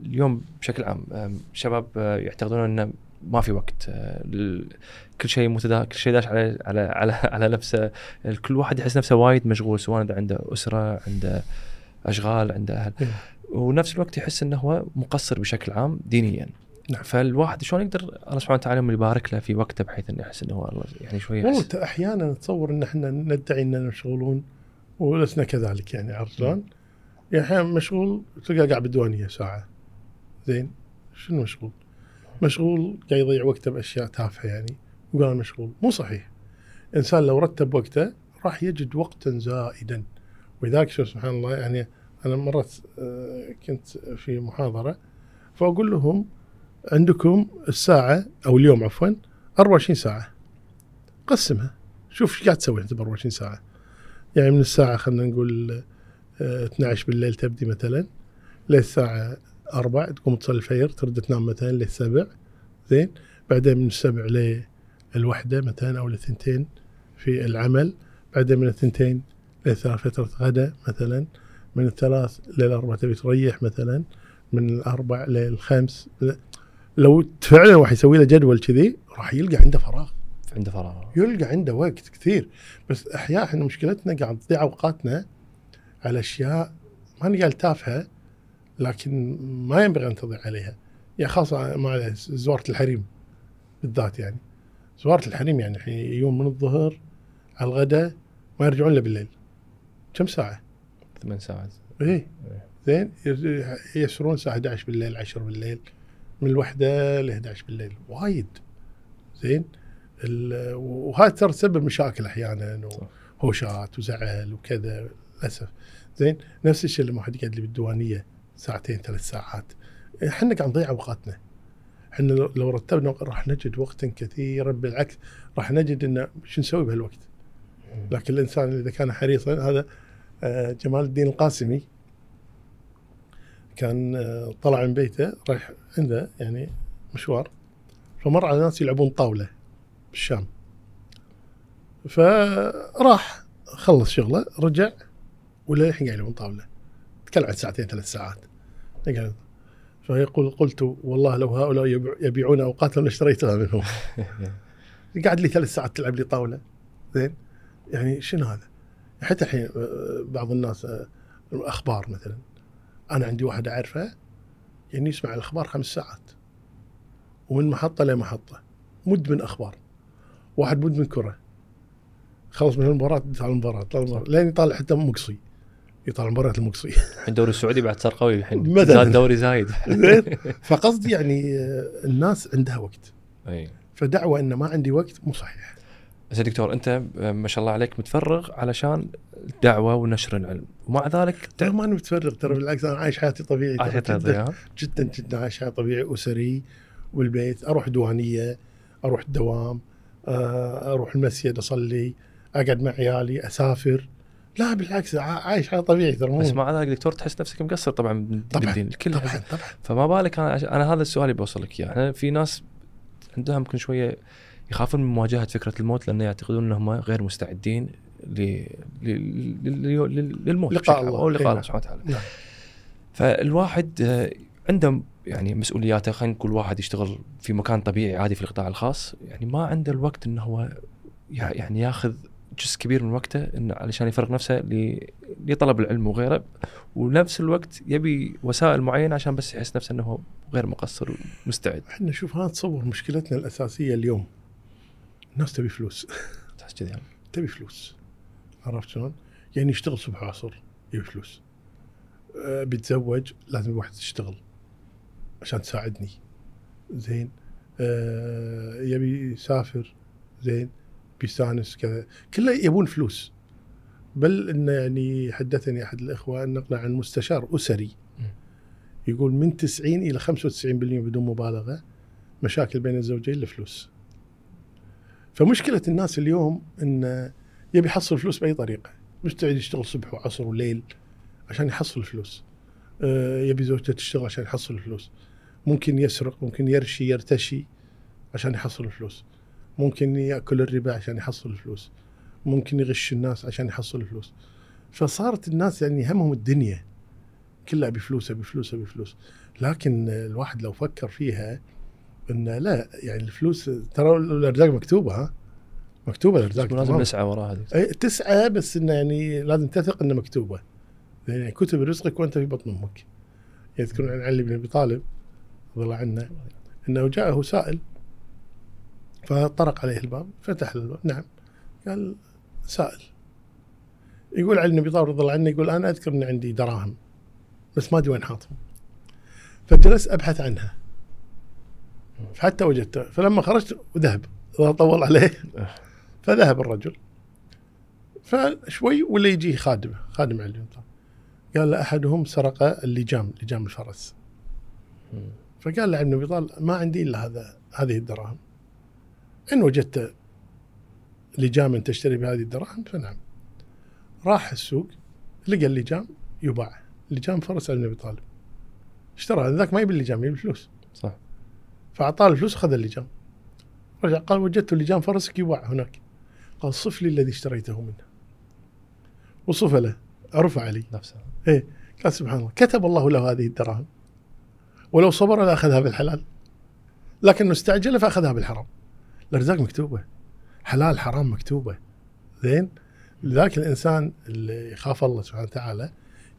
اليوم بشكل عام شباب آه، يعتقدون إنه ما في وقت آه، كل شيء متدا كل شيء داش على على على على نفسه. كل واحد يحس نفسه وايد مشغول سواء عنده أسرة عنده أشغال عنده أهل. إيه. ونفس الوقت يحس إنه هو مقصر بشكل عام دينيا. نعم. فالواحد شلون يقدر الله سبحانه وتعالى يبارك له في وقته بحيث إنه يحس إنه هو الله يعني شوي والله يحس أحيانا تصور إن إحنا ندعي إننا مشغولون ولسنا كذلك يعني عرفت شلون؟ يعني أحيانا مشغول تلقى قاعد بالديوانية ساعة. زين؟ شنو مشغول؟ مشغول قاعد يضيع وقته بأشياء تافهة يعني. يقول أنا مشغول. مو صحيح. إنسان لو رتب وقته راح يجد وقتا زائدا. ولذلك شوف سبحان الله يعني أنا مرات آه، كنت في محاضرة فأقول لهم عندكم الساعة أو اليوم عفوا 24 ساعة. قسمها شوف إيش قاعد تسوي أنت ب 24 ساعة. يعني من الساعة خلينا نقول آه، 12 بالليل تبدي مثلا للساعه 4 تقوم تصلي الفجر ترد تنام مثلا للسبع زين؟ بعدين من السبع للوحدة مثلا أو للثنتين في العمل بعدين من الثنتين للثلاث فترة غدا مثلا. من الثلاث للاربع تبي تريح مثلا من الأربع للخمس لو فعلا واحد يسوي له جدول كذي راح يلقى عنده فراغ. عنده فراغ. يلقى عنده وقت كثير. بس أحيانا إحنا مشكلتنا قاعد تضيع أوقاتنا على أشياء ما نقال تافهه لكن ما ينبغي أن تضيع عليها. يعني خاصة مع زوارة الحريم بالذات يعني. زوارة الحريم يعني الحين يوم من الظهر على الغداء ما يرجعون إلا بالليل. كم ساعة؟ ثمان ساعات. إيه. زين ير- يسرون الساعة 11 بالليل 10 بالليل. من الوحدة ل 11 بالليل. وايد. زين. وهذا ترى تسبب مشاكل أحيانا. وهوشات وزعل وكذا للأسف. زين. نفس الشيء لما واحد يقعد لي بالديوانية ساعتين ثلاث ساعات. إحنا قاعد نضيع أوقاتنا. إحنا لو- رتبنا راح نجد وقتا كثيرا. بالعكس راح نجد إنه شو نسوي بهالوقت؟ لكن الإنسان إذا كان حريصا هذا جمال الدين القاسمي كان آه، طلع من بيته رايح عنده يعني مشوار فمر على ناس يلعبون طاولة بالشام. فراح خلص شغله رجع ولا الحين قاعد يلعبون طاولة. تكلم عن ساعتين ثلاث ساعات. فيقول قلت والله لو هؤلاء يبيع- يبيعون أوقاتهم لاشتريتها منهم. قاعد لي ثلاث ساعات تلعب لي طاولة. زين؟ يعني شنو هذا؟ حتى الحين آه، بعض الناس آه، أخبار مثلا أنا عندي واحد أعرفه يعني يسمع الأخبار خمس ساعات ومن محطة لمحطه مدمن أخبار واحد مدمن كرة خلص من المباراة يطالع المباراة يطالع المباراة لين يطالع حتى مقصي يطالع مباراه المقصي. الدوري السعودي بعد صار قوي الحين. زاد دوري زايد. فقصدي يعني آه، الناس عندها وقت. أي. فدعوة إن ما عندي وقت مو صحيح. يا دكتور انت آه، ما شاء الله عليك متفرغ علشان الدعوه ونشر العلم. ومع ذلك ترى ما أنا متفرغ ترى بالعكس أنا عايش حياتي طبيعي ترى عاشت جداً- جدا جدا عايش حياه طبيعي أسري والبيت أروح ديوانيه أروح الدوام آه، أروح المسجد أصلي أقعد مع عيالي أسافر. لا بالعكس عايش حياه طبيعي ترى بس مع ذلك دكتور تحس نفسك مقصر طبعا طبعاً، بالدين الكل طبعا طبعا. فما بالك أنا أنا هذا السؤال اللي بوصل لك إياه. إحنا في ناس عندهم يمكن شوية يخافون من مواجهة فكرة الموت لأن يعتقدون إنهم غير مستعدين. للموت لقاء الله. أو لقاء إيه. الله سبحانه وتعالى نعم. فالواحد آه، عنده يعني مسؤولياته خلينا نقول واحد يشتغل في مكان طبيعي عادي في القطاع الخاص يعني ما عنده الوقت إنه هو يع- يعني ياخذ جزء كبير من وقته إنه علشان يفرغ نفسه لطلب العلم وغيره ونفس الوقت يبي وسائل معينة عشان بس يحس نفسه إنه هو غير مقصر ومستعد إحنا شوف هذا تصور مشكلتنا الأساسية اليوم الناس تبي فلوس. تحس كذي. يعني. تبي فلوس. عرفت شلون؟ يعني يشتغل صبح وعصر يبي فلوس. أه بيتزوج لازم الواحد تشتغل عشان تساعدني. زين. أه يبي يسافر زين. بيستانس كذا. كله يبون فلوس. بل إنه يعني حدثني أحد الإخوة نقل عن مستشار أسري. يقول من 90 إلى 95% بدون مبالغة مشاكل بين الزوجين لفلوس. فمشكلة الناس اليوم انه يبي يحصل فلوس بأي طريقة. مستعد يشتغل صبح وعصر وليل عشان يحصل فلوس آه، يبي زوجته تشتغل عشان يحصل فلوس ممكن يسرق ممكن يرشي يرتشي عشان يحصل الفلوس. ممكن يأكل الربا عشان يحصل الفلوس. ممكن يغش الناس عشان يحصل الفلوس. فصارت الناس يعني همهم الدنيا. كلها بفلوسها بفلوسها بفلوس. لكن الواحد لو فكر فيها انه لا يعني الفلوس ترى الأرزاق مكتوبة ها؟ مكتوبة الأرزاق لازم. نسعى وراها أي تسعى بس إنه يعني لازم تثق انه مكتوبة. يعني كتب رزقك وأنت في بطن أمك. يذكرون عن علي بن أبي طالب رضي الله عنه إنه جاءه سائل فطرق عليه الباب فتح له الباب نعم قال سائل. يقول علي بن أبي طالب رضي الله عنه يقول أنا أذكر ان عندي دراهم بس ما أدري وين حاطهم. فجلست أبحث عنها. فحتى وجدتها فلما خرجت وذهب الله طول عليه. فذهب الرجل. فشوي ولا يجي خادم خادم علي. قال له أحدهم سرق اللجام لجام الفرس. فقال له ابن ابي طالب ما عندي إلا هذا هذه الدراهم. إن وجدت لجاما تشتري بهذه الدراهم فنعم. راح السوق لقى اللجام يباع. لجام فرس علي بن أبي طالب. اشترى ذاك ما يبي اللجام يبي الفلوس صح. فأعطاه الفلوس اخذ اللجام رجع قال وجدت لجام فرسك يباع هناك. قال صف لي الذي اشتريته منه. وصف له. عرف علي نفسها إيه. قال سبحان الله. كتب الله له هذه الدراهم. ولو صبر لاخذها بالحلال. لكنه استعجل فأخذها بالحرام. الأرزاق مكتوبة. حلال حرام مكتوبة. زين؟ لذلك الإنسان اللي يخاف الله سبحانه وتعالى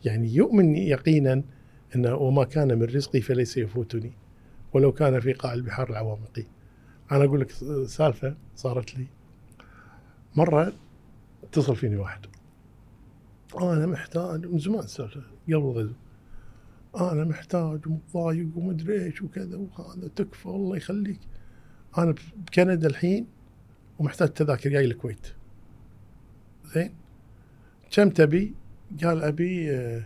يعني يؤمن يقينا إنه وما كان من رزقي فليس يفوتني. ولو كان في قاع البحار العوامق أنا أقول لك سالفة صارت لي. مرة اتصل فيني واحد. أنا محتاج من زمان السالفه قبل الغزو. أنا محتاج ومتضايق ومدري إيش وكذا وهذا تكفى الله يخليك. أنا بكندا الحين ومحتاج تذاكر جاي الكويت. زين؟ كم تبي؟ قال أبي آه،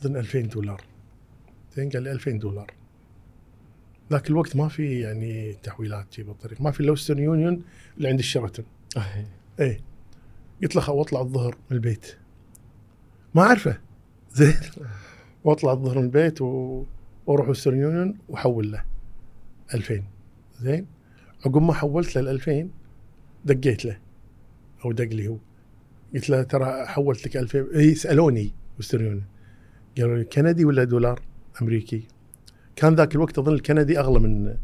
أظن 2000 دولار. زين قال لي 2000 دولار. ذاك الوقت ما في يعني تحويلات شي بالطريق ما في الوسترن يونيون اللي عند الشيراتون. إيه. قلت له خل واطلع الظهر من البيت. ما أعرفه. زين. واطلع الظهر من البيت و... وأروح وسترن يونيون وأحول له 2000 زين. عقب ما حولت له ال 2000 دقيت له. أو دق لي هو. قلت له ترى حولت لك 2000 اي سألوني وسترن يونيون قالوا لي كندي ولا دولار؟ أمريكي. كان ذاك الوقت أظن الكندي أغلى من.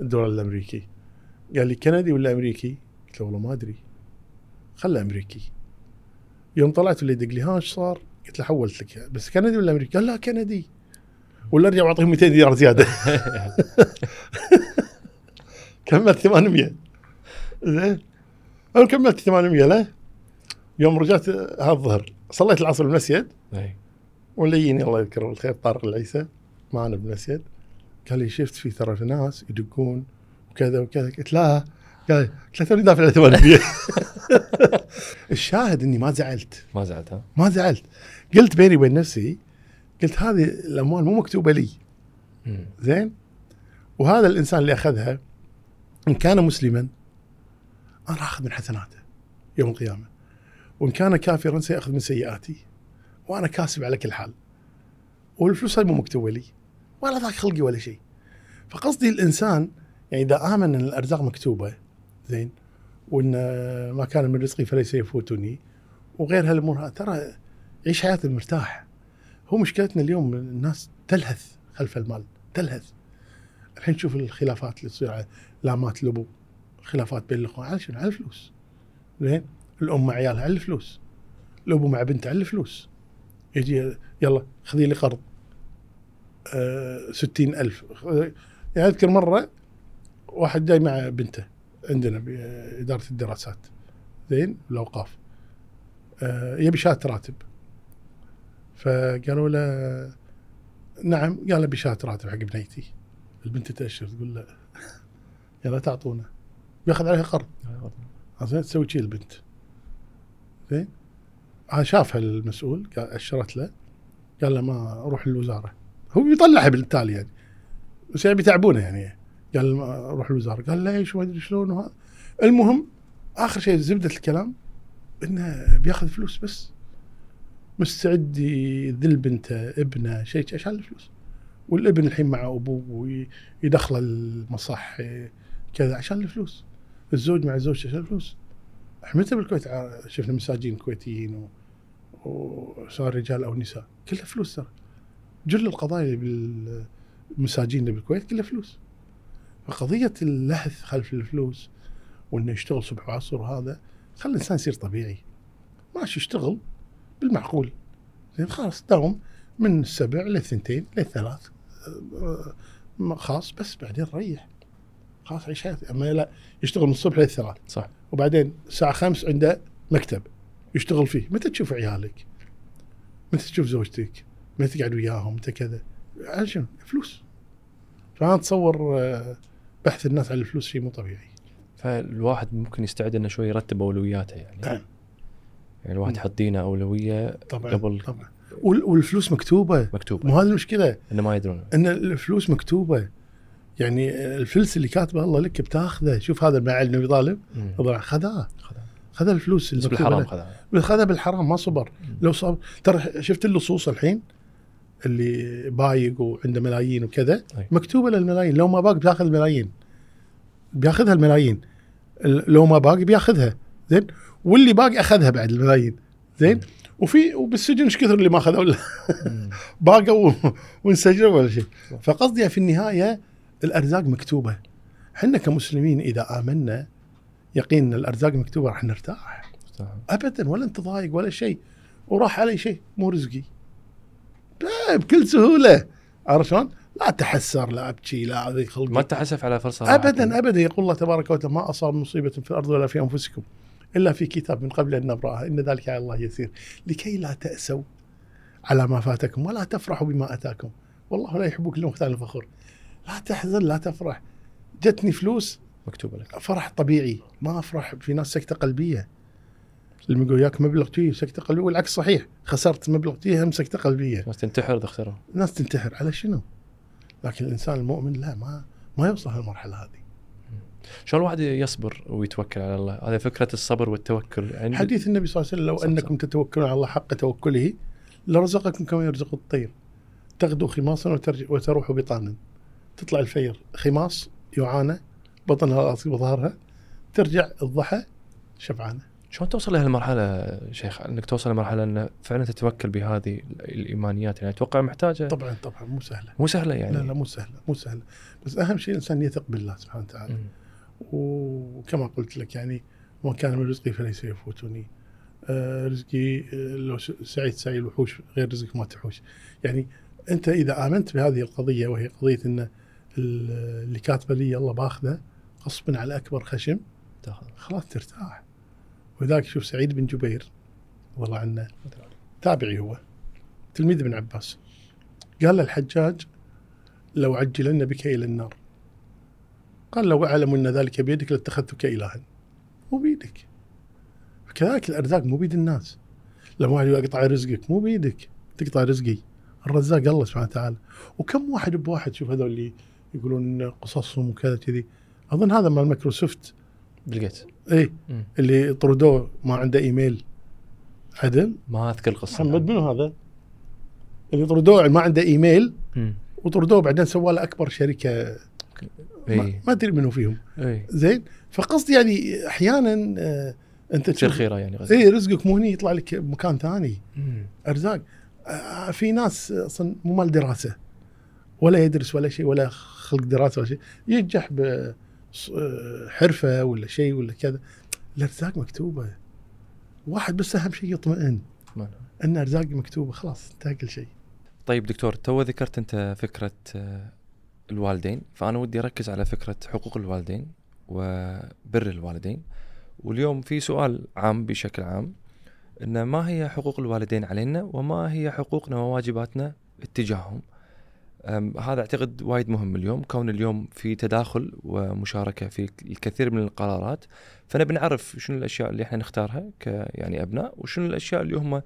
الدولار الأمريكي. قال لي كندي ولا أمريكي؟ قلت له والله ما أدري. خله أمريكي. يوم طلعت اللي يدق لي ها إيش صار؟ قلت له حولت لك. بس كندي ولا أمريكي؟ قال لا كندي. ولا أرجع واعطيهم 200 دينار زيادة. كملت 800 زين. أنا كملت 800 له. يوم رجعت هالظهر صليت العصر بالمسجد. إي. وليني الله يذكره بالخير طارق العيسى معنا بالمسجد قال لي شفت في ترى في ناس يدقون وكذا وكذا. قلت لا. قال قلت له توني دافع 800 الشاهد إني ما زعلت. ما زعلت ها؟ ما زعلت. قلت بيني وبين نفسي قلت هذه الأموال مو مكتوبة لي. زين؟ وهذا الإنسان اللي أخذها إن كان مسلما أنا آخذ من حسناته يوم القيامة. وإن كان كافرا سيأخذ من سيئاتي. وأنا كاسب على كل حال. والفلوس هاي مو مكتوبة لي. ولا ذاك خلقي ولا شيء. فقصدي الإنسان يعني إذا آمن إن الأرزاق مكتوبة زين وإن ما كان من رزقي فليس يفوتني وغير هالأمور ترى يعيش حياته مرتاح. هو مشكلتنا اليوم الناس تلهث خلف المال تلهث. الحين شوف الخلافات اللي تصير على لامات الابو خلافات بين الإخوان على شنو؟ على الفلوس. زين الأم مع عيالها على الفلوس. الأبو مع بنته على الفلوس. يجي يلا خذي لي قرض. آه ستين ألف. يعني أذكر مرة واحد جاي مع بنته عندنا بإدارة الدراسات. زين الأوقاف. آه يبي شهادة راتب. فقالوا له نعم. قال أبي شهاده راتب حق بنيتي. البنت تأشر تقول له يلا تعطونا. بياخذ عليها قرض. زين تسوي شيء البنت. زين؟ شافها المسؤول أشرت له. قال له ما روح للوزاره هو بيطلعها بالتالي يعني. بس يعني بيتعبونه يعني. قال روح الوزارة. قال ليش ما ادري شلون وهذا المهم آخر شيء زبدة الكلام إنه بيأخذ فلوس بس. مستعد يذل بنته ابنه شيء عشان الفلوس. والابن الحين مع أبوه ويدخله المصح كذا عشان الفلوس. الزوج مع زوجته عشان الفلوس. إحنا متى بالكويت؟ ع- شفنا مساجين كويتيين وصار رجال أو نساء كلها فلوس ترى. جل القضايا اللي بالمساجين اللي بالكويت كلها فلوس. فقضية اللهث خلف الفلوس وإنه يشتغل صبح وعصر وهذا خلي الإنسان يصير طبيعي. ماشي يشتغل بالمعقول. زين خلاص داوم من السبع للثنتين للثلاث أه، أه، خلاص بس بعدين ريح. خلاص عيش حياتي. أما لا يشتغل من الصبح للثلاث. صح. وبعدين الساعة خمس عنده مكتب. يشتغل فيه. متى تشوف عيالك؟ متى تشوف زوجتك؟ متى تقعد وياهم؟ متى كذا؟ على شنو؟ فلوس. فأنا أتصور آه، بحث الناس عن الفلوس شيء مو طبيعي. فالواحد ممكن يستعد إنه شوي يرتب أولوياته يعني. نعم. يعني الواحد. يحط دينا أولوية طبعا قبل طبعا. وال- والفلوس مكتوبة. مكتوب مو هذه المشكلة. إنه ما يدرون. إن الفلوس مكتوبة. يعني الفلس اللي كاتبه الله لك بتاخذه. شوف هذا المعلم اللي. طبعا خذاه خذها. خذ الفلوس المكتوبة بالحرام. خذها. خذها بالحرام ما صبر. لو صبر. ترى شفت اللصوص الحين؟ اللي بايق وعنده ملايين وكذا. مكتوبة للملايين. لو ما باق بياخذ الملايين. بياخذها الملايين. ال- لو ما باق بياخذها. زين؟ واللي باقي أخذها بعد الملايين. زين. وفي وبالسجن إيش كثر اللي ما اخذوا. باقوا وانسجنوا ولا شيء. فقصدي في النهاية الأرزاق مكتوبة. إحنا كمسلمين إذا آمنا يقين إن الأرزاق مكتوبة راح نرتاح. ابدا ولا أنت ضايق ولا شيء وراح علي شيء مو رزقي. ب- بكل سهولة. عرفت شلون؟ لا تحسر لا ابكي لا ذي خلقي. ما تحسف على فرصة ابدا ابدا. يقول الله تبارك وتعالى ما أصاب مصيبة في الأرض ولا في أنفسكم إلا في كتاب من قبل أن نبرأها. إن ذلك على الله يسير. لكي لا تأسوا على ما فاتكم ولا تفرحوا بما أتاكم. والله لا يحب كل مختال فخور لا تحزن لا تفرح. جتني فلوس مكتوبة لك. فرح طبيعي. ما افرح في ناس سكتة قلبية. اللي يقول ياك مبلغ جي سكتة قلبية والعكس صحيح. خسرت مبلغ جي هم سكتة قلبية. ناس تنتحر اختاروا الناس تنتحر. على شنو؟ لكن الإنسان المؤمن لا ما ما يوصل هالمرحلة هذه. شلون الواحد يصبر ويتوكل على الله؟ هذه فكرة الصبر والتوكل. يعني حديث النبي صلى الله عليه وسلم لو صح أنكم تتوكلون على الله حق توكله لرزقكم كما يرزق الطير. تغدو خماصا وتروح بطانا. تطلع الفير خماص يعانى بطنها راسي وظهرها ترجع الضحى شبعانة. شلون توصل لهالمرحله شيخ؟ إنك توصل لمرحلة انه فعلا تتوكل بهذه الإيمانيات يعني أتوقع محتاجة. طبعا طبعا مو سهلة. مو سهلة يعني. لا لا مو سهلة مو سهلة. بس أهم شيء الإنسان يثق بالله سبحانه وتعالى. وكما قلت لك يعني وما كان من رزقي فليس يفوتني. آه، رزقي آه، لو سعيت سعي الوحوش غير رزقك ما تحوش. يعني أنت إذا آمنت بهذه القضية وهي قضية إن ال- اللي كاتبة لي الله باخذه غصبا على أكبر خشم. خلاص ترتاح. ولذلك شوف سعيد بن جبير. رضي الله عنه. تابعي هو. تلميذ ابن عباس. قال للحجاج لو عجلن بك إلى النار. قال لو اعلم أن ذلك بيدك لاتخذتك الها. مو بيدك. كذلك الأرزاق مو بيد الناس. لما واحد يقول اقطع رزقك مو بيدك. تقطع رزقي. الرزاق الله سبحانه وتعالى. وكم واحد بواحد شوف هذول اللي يقولون قصصهم وكذا كذي. أظن هذا مال مايكروسوفت. بلقيت إيه. مم. اللي طردوه ما عنده إيميل. عدل. ما أذكر القصة. محمد منو هذا؟ اللي طردوه ما عنده إيميل. مم. وطردوه بعدين سوى له أكبر شركة. ما, اي ما أدري منو فيهم. اي زين. فقصدي يعني أحيانا آه أنت تصير تشوف خيرة يعني غزة. اي رزقك مو هني يطلع لك بمكان ثاني. مم. أرزاق. آه في ناس أصلا مو مال دراسة. ولا يدرس ولا شيء ولا خلق دراسة ولا شيء. ينجح بحرفه ولا شيء ولا كذا. الأرزاق مكتوبة. واحد بس أهم شيء يطمئن. ما- أن أرزاقي مكتوبة خلاص انتهى كل شيء. طيب دكتور تو ذكرت أنت فكرة آه، الوالدين فأنا ودي أركز على فكرة حقوق الوالدين وبر الوالدين. واليوم في سؤال عام بشكل عام إن ما هي حقوق الوالدين علينا وما هي حقوقنا وواجباتنا اتجاههم؟ هذا أعتقد وايد مهم اليوم كون اليوم في تداخل ومشاركة في الكثير من القرارات فنبي نعرف شنو الأشياء اللي إحنا نختارها ك يعني أبناء وشنو الأشياء اللي هم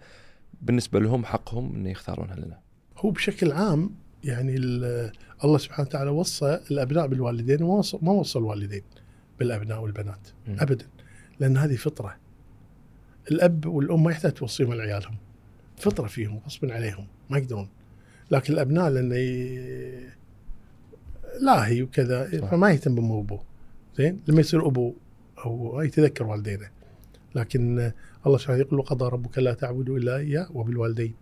بالنسبة لهم حقهم إنه يختارونها لنا. هو بشكل عام يعني ال- الله سبحانه وتعالى وصى الأبناء بالوالدين وما وصى, ما وصى الوالدين بالأبناء والبنات مم. ابدا لأن هذه فطرة الأب والأم ما يحتاج توصيهم على عيالهم فطرة فيهم غصبا عليهم ما يقدرون لكن الأبناء لأنه ي- لاهي وكذا صح. فما يهتم وأبوه. زين؟ لما يصير أبو أو يتذكر والدينه. لكن الله سبحانه يقول وقضى ربك لا تعبدوا إلا إياه وبالوالدين.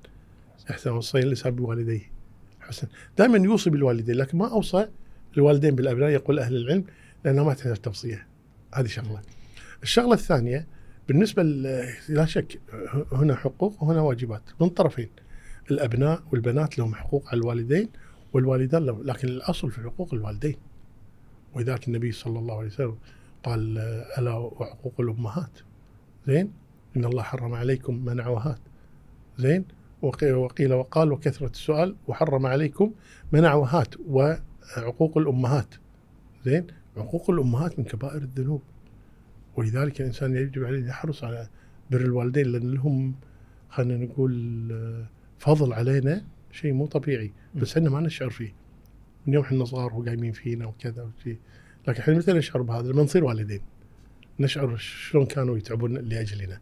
أحسن وصي الانسان بوالديه حسن دائما يوصي بالوالدين لكن ما أوصى الوالدين بالأبناء يقول أهل العلم لانها ما تحتاج توصية. هذه شغلة. الشغلة الثانية بالنسبة لا شك هنا حقوق وهنا واجبات. من طرفين. الأبناء والبنات لهم حقوق على الوالدين والوالدان لهم لكن الأصل في حقوق الوالدين. ولذلك النبي صلى الله عليه وسلم قال ألا وحقوق الأمهات؟ زين؟ إن الله حرم عليكم منع وهات. زين؟ وقي- وقيل وقال وكثرة السؤال وحرم عليكم منع وهات وعقوق الأمهات. زين؟ عقوق الأمهات من كبائر الذنوب. ولذلك الإنسان يجب عليه أن يحرص على بر الوالدين لأن لهم خلينا نقول فضل علينا شيء مو طبيعي بس إحنا ما نشعر فيه. من يوم إحنا صغار وقايمين فينا وكذا وشي. لكن إحنا متى نشعر بهذا؟ لما نصير والدين. نشعر شلون كانوا يتعبون لأجلنا.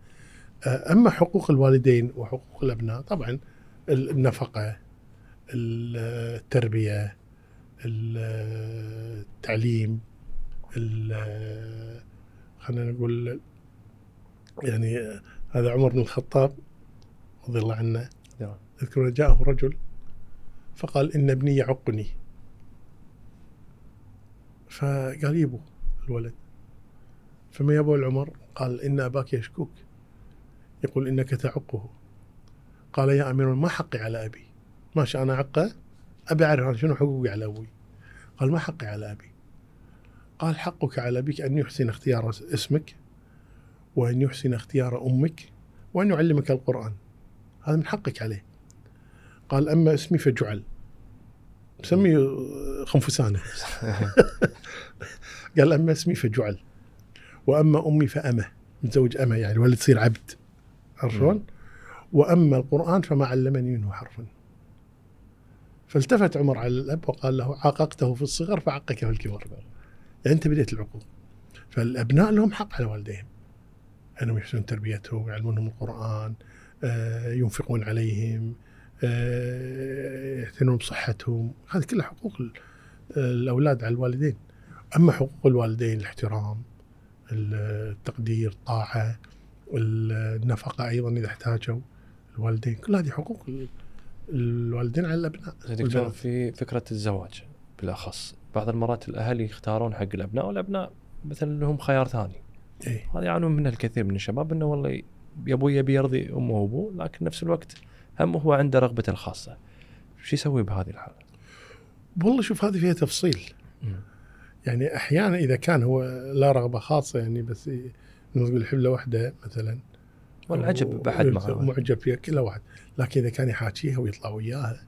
أما حقوق الوالدين وحقوق الأبناء طبعا ال- النفقة ال- التربية ال- التعليم ال- خلينا نقول يعني هذا عمر بن الخطاب رضي الله عنه أذكر جاءه رجل فقال إن ابني يعقني. فقال يبو الولد. فما يبو العمر؟ قال إن أباك يشكوك. يقول إنك تعقه. قال يا أمير ما حقي على أبي. ماشي أنا عقة؟ أبي أعرف أنا شنو حقوقي على أبوي. قال ما حقي على أبي. قال حقك على أبيك أن يحسن اختيار اسمك وأن يحسن اختيار أمك وأن يعلمك القرآن. هذا من حقك عليه. قال أما اسمي فجعل. مسمي خنفسانة. قال أما اسمي فجعل. وأما أمي فأمة. متزوج أمة يعني الولد تصير عبد. عرفت شلون؟ وأما القرآن فما علمني منه حرفا فالتفت عمر على الأب وقال له عاققته في الصغر فعقك في الكبر يعني أنت بديت العقوق فالأبناء لهم حق على والديهم. أنهم يحسنون تربيتهم يعلمونهم القرآن آه، ينفقون عليهم آه، يعتنون بصحتهم. هذه كلها حقوق ال- الأولاد على الوالدين. أما حقوق الوالدين الاحترام التقدير الطاعة النفقة أيضا إذا احتاجوا الوالدين. كل هذه حقوق ال- الوالدين على الأبناء زين دكتور. في فكرة الزواج بالأخص. بعض المرات الأهالي يختارون حق الأبناء والأبناء مثلا لهم خيار ثاني. إيه. هذا يعانون منه الكثير من الشباب إنه والله ي- أبوي يبي يرضي أمه وأبوه لكن نفس الوقت هم هو عنده رغبته الخاصة شو يسوي بهذه الحالة؟ والله شوف هذه فيها تفصيل يعني أحيانا إذا كان هو لا رغبة خاصة يعني بس ي- نقول يحب له واحدة مثلا والعجب معه. معجب فيها كل واحد لكن إذا كان يحاكيها ويطلع وياها.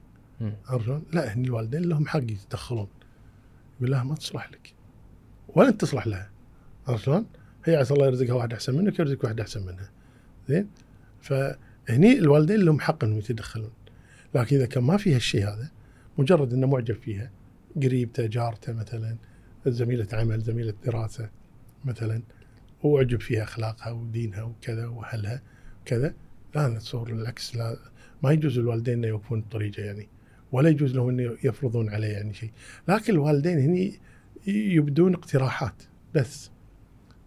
عرفت؟ لا هني الوالدين لهم حق يتدخلون يقول لها ما تصلح لك ولا أنت تصلح لها عرفت شلون؟ هي عسى الله يرزقها واحد أحسن منك يرزقك واحد أحسن منها زين فهني الوالدين لهم حق إنهم يتدخلون. لكن إذا كان ما فيها الشيء هذا مجرد إنه معجب فيها قريبته جارته مثلا زميلة عمل زميلة دراسة مثلا واعجب فيها أخلاقها ودينها وكذا وأهلها كذا لا نتصور العكس لا ما يجوز الوالدين إنه يوقفون الطريقة يعني ولا يجوز لهم إنه يفرضون عليه يعني شيء. لكن الوالدين هني يبدون اقتراحات بس.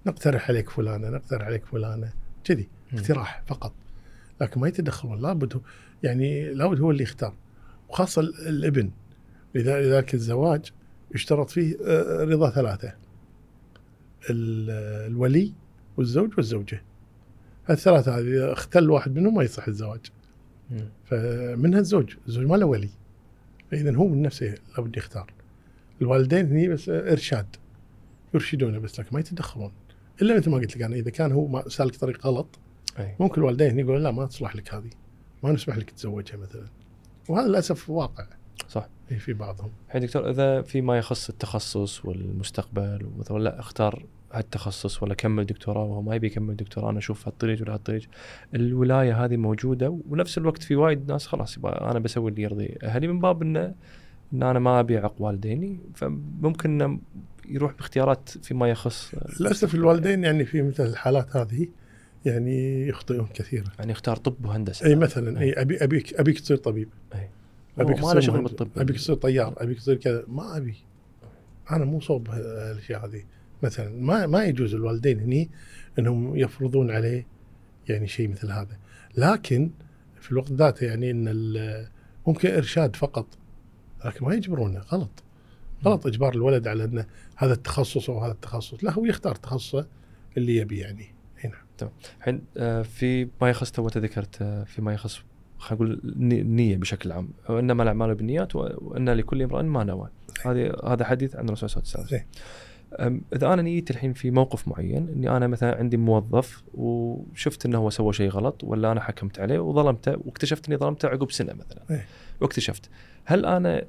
نقترح عليك فلانة نقترح عليك فلانة كذي. اقتراح فقط. لكن ما يتدخلون لابد هو يعني لابد هو اللي يختار وخاصة ال- الابن. لذلك الزواج يشترط فيه آه، رضا ثلاثة ال- الولي والزوج والزوجة. الثلاثة هذه اختل واحد منهم ما يصح الزواج. فمنها الزوج الزوج ما له ولي. فإذا هو من نفسه لابد يختار. الوالدين هني بس إرشاد. يرشدونه بس لكن ما يتدخلون. إلا مثل ما قلت لك أنا إذا كان هو سالك طريق غلط أي. ممكن الوالدين يقولون لا ما تصلح لك هذه. ما نسمح لك تتزوجها مثلا. وهذا للأسف واقع. صح. إيه في بعضهم. الحين دكتور إذا فيما يخص التخصص والمستقبل ومثلا لا اختار هالتخصص ولا كمل دكتوراه وهو ما يبي يكمل دكتوراه أنا أشوف هالطريق ولا هالطريق. الولاية هذه موجودة ونفس الوقت في وايد ناس خلاص يبقى أنا بسوي اللي يرضي أهلي من باب إنه إن أنا ما ابي اعق والديني فممكن إنه يروح باختيارات فيما يخص للأسف الوالدين يعني في مثل الحالات هذه يعني يخطئون كثيرا. يعني اختار طب وهندسة. أي مثلا. أي أبي أبيك أبيك تصير طبيب. أي. أبيك ما له شغل بالطب. أبيك تصير طيار أبيك تصير كذا. ما أبي. أنا مو صوب الاشياء هذه. مثلا ما ما يجوز الوالدين هني إنهم يفرضون عليه يعني شيء مثل هذا. لكن في الوقت ذاته يعني إن ممكن إرشاد فقط. لكن ما يجبرونه. غلط. غلط إجبار الولد على إنه هذا التخصص أو هذا التخصص. لا هو يختار تخصصه اللي يبي يعني. هنا الحين آه، في ما يخص تو ذكرت آه، في ما يخص خلينا نقول الني- النيه بشكل عام. وانما الأعمال بالنيات و- وإن لكل امرئ ما نوى. هذه هذا حديث عن الرسول صلى الله عليه وسلم. إذا أنا نيتي الحين في موقف معين إني أنا مثلا عندي موظف وشفت إنه هو سوى شيء غلط ولا أنا حكمت عليه وظلمته واكتشفت إني ظلمته عقب سنة مثلا. واكتشفت. هل أنا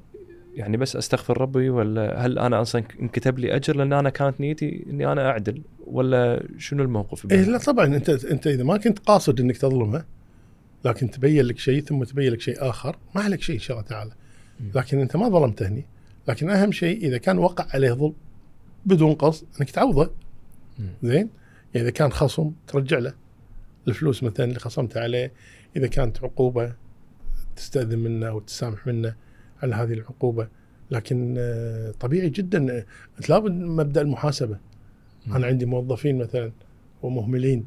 يعني بس أستغفر ربي ولا هل أنا أصلا انكتب لي أجر لأن أنا كانت نيتي إني أنا أعدل ولا شنو الموقف؟ إيه لا طبعا أنت أنت إذا ما كنت قاصد إنك تظلمه لكن تبين لك شيء ثم تبين لك شيء آخر ما عليك شيء إن شاء الله تعالى. لكن أنت ما ظلمته هني لكن أهم شيء إذا كان وقع عليه ظلم بدون قصد إنك تعوضه. زين يعني إذا كان خصم ترجع له الفلوس مثلا اللي خصمتها عليه إذا كانت عقوبة تستأذن منه أو تسامح منه على هذه العقوبة. لكن آه، طبيعي جدا آه، لابد مبدأ المحاسبة. أنا عندي موظفين مثلا ومهملين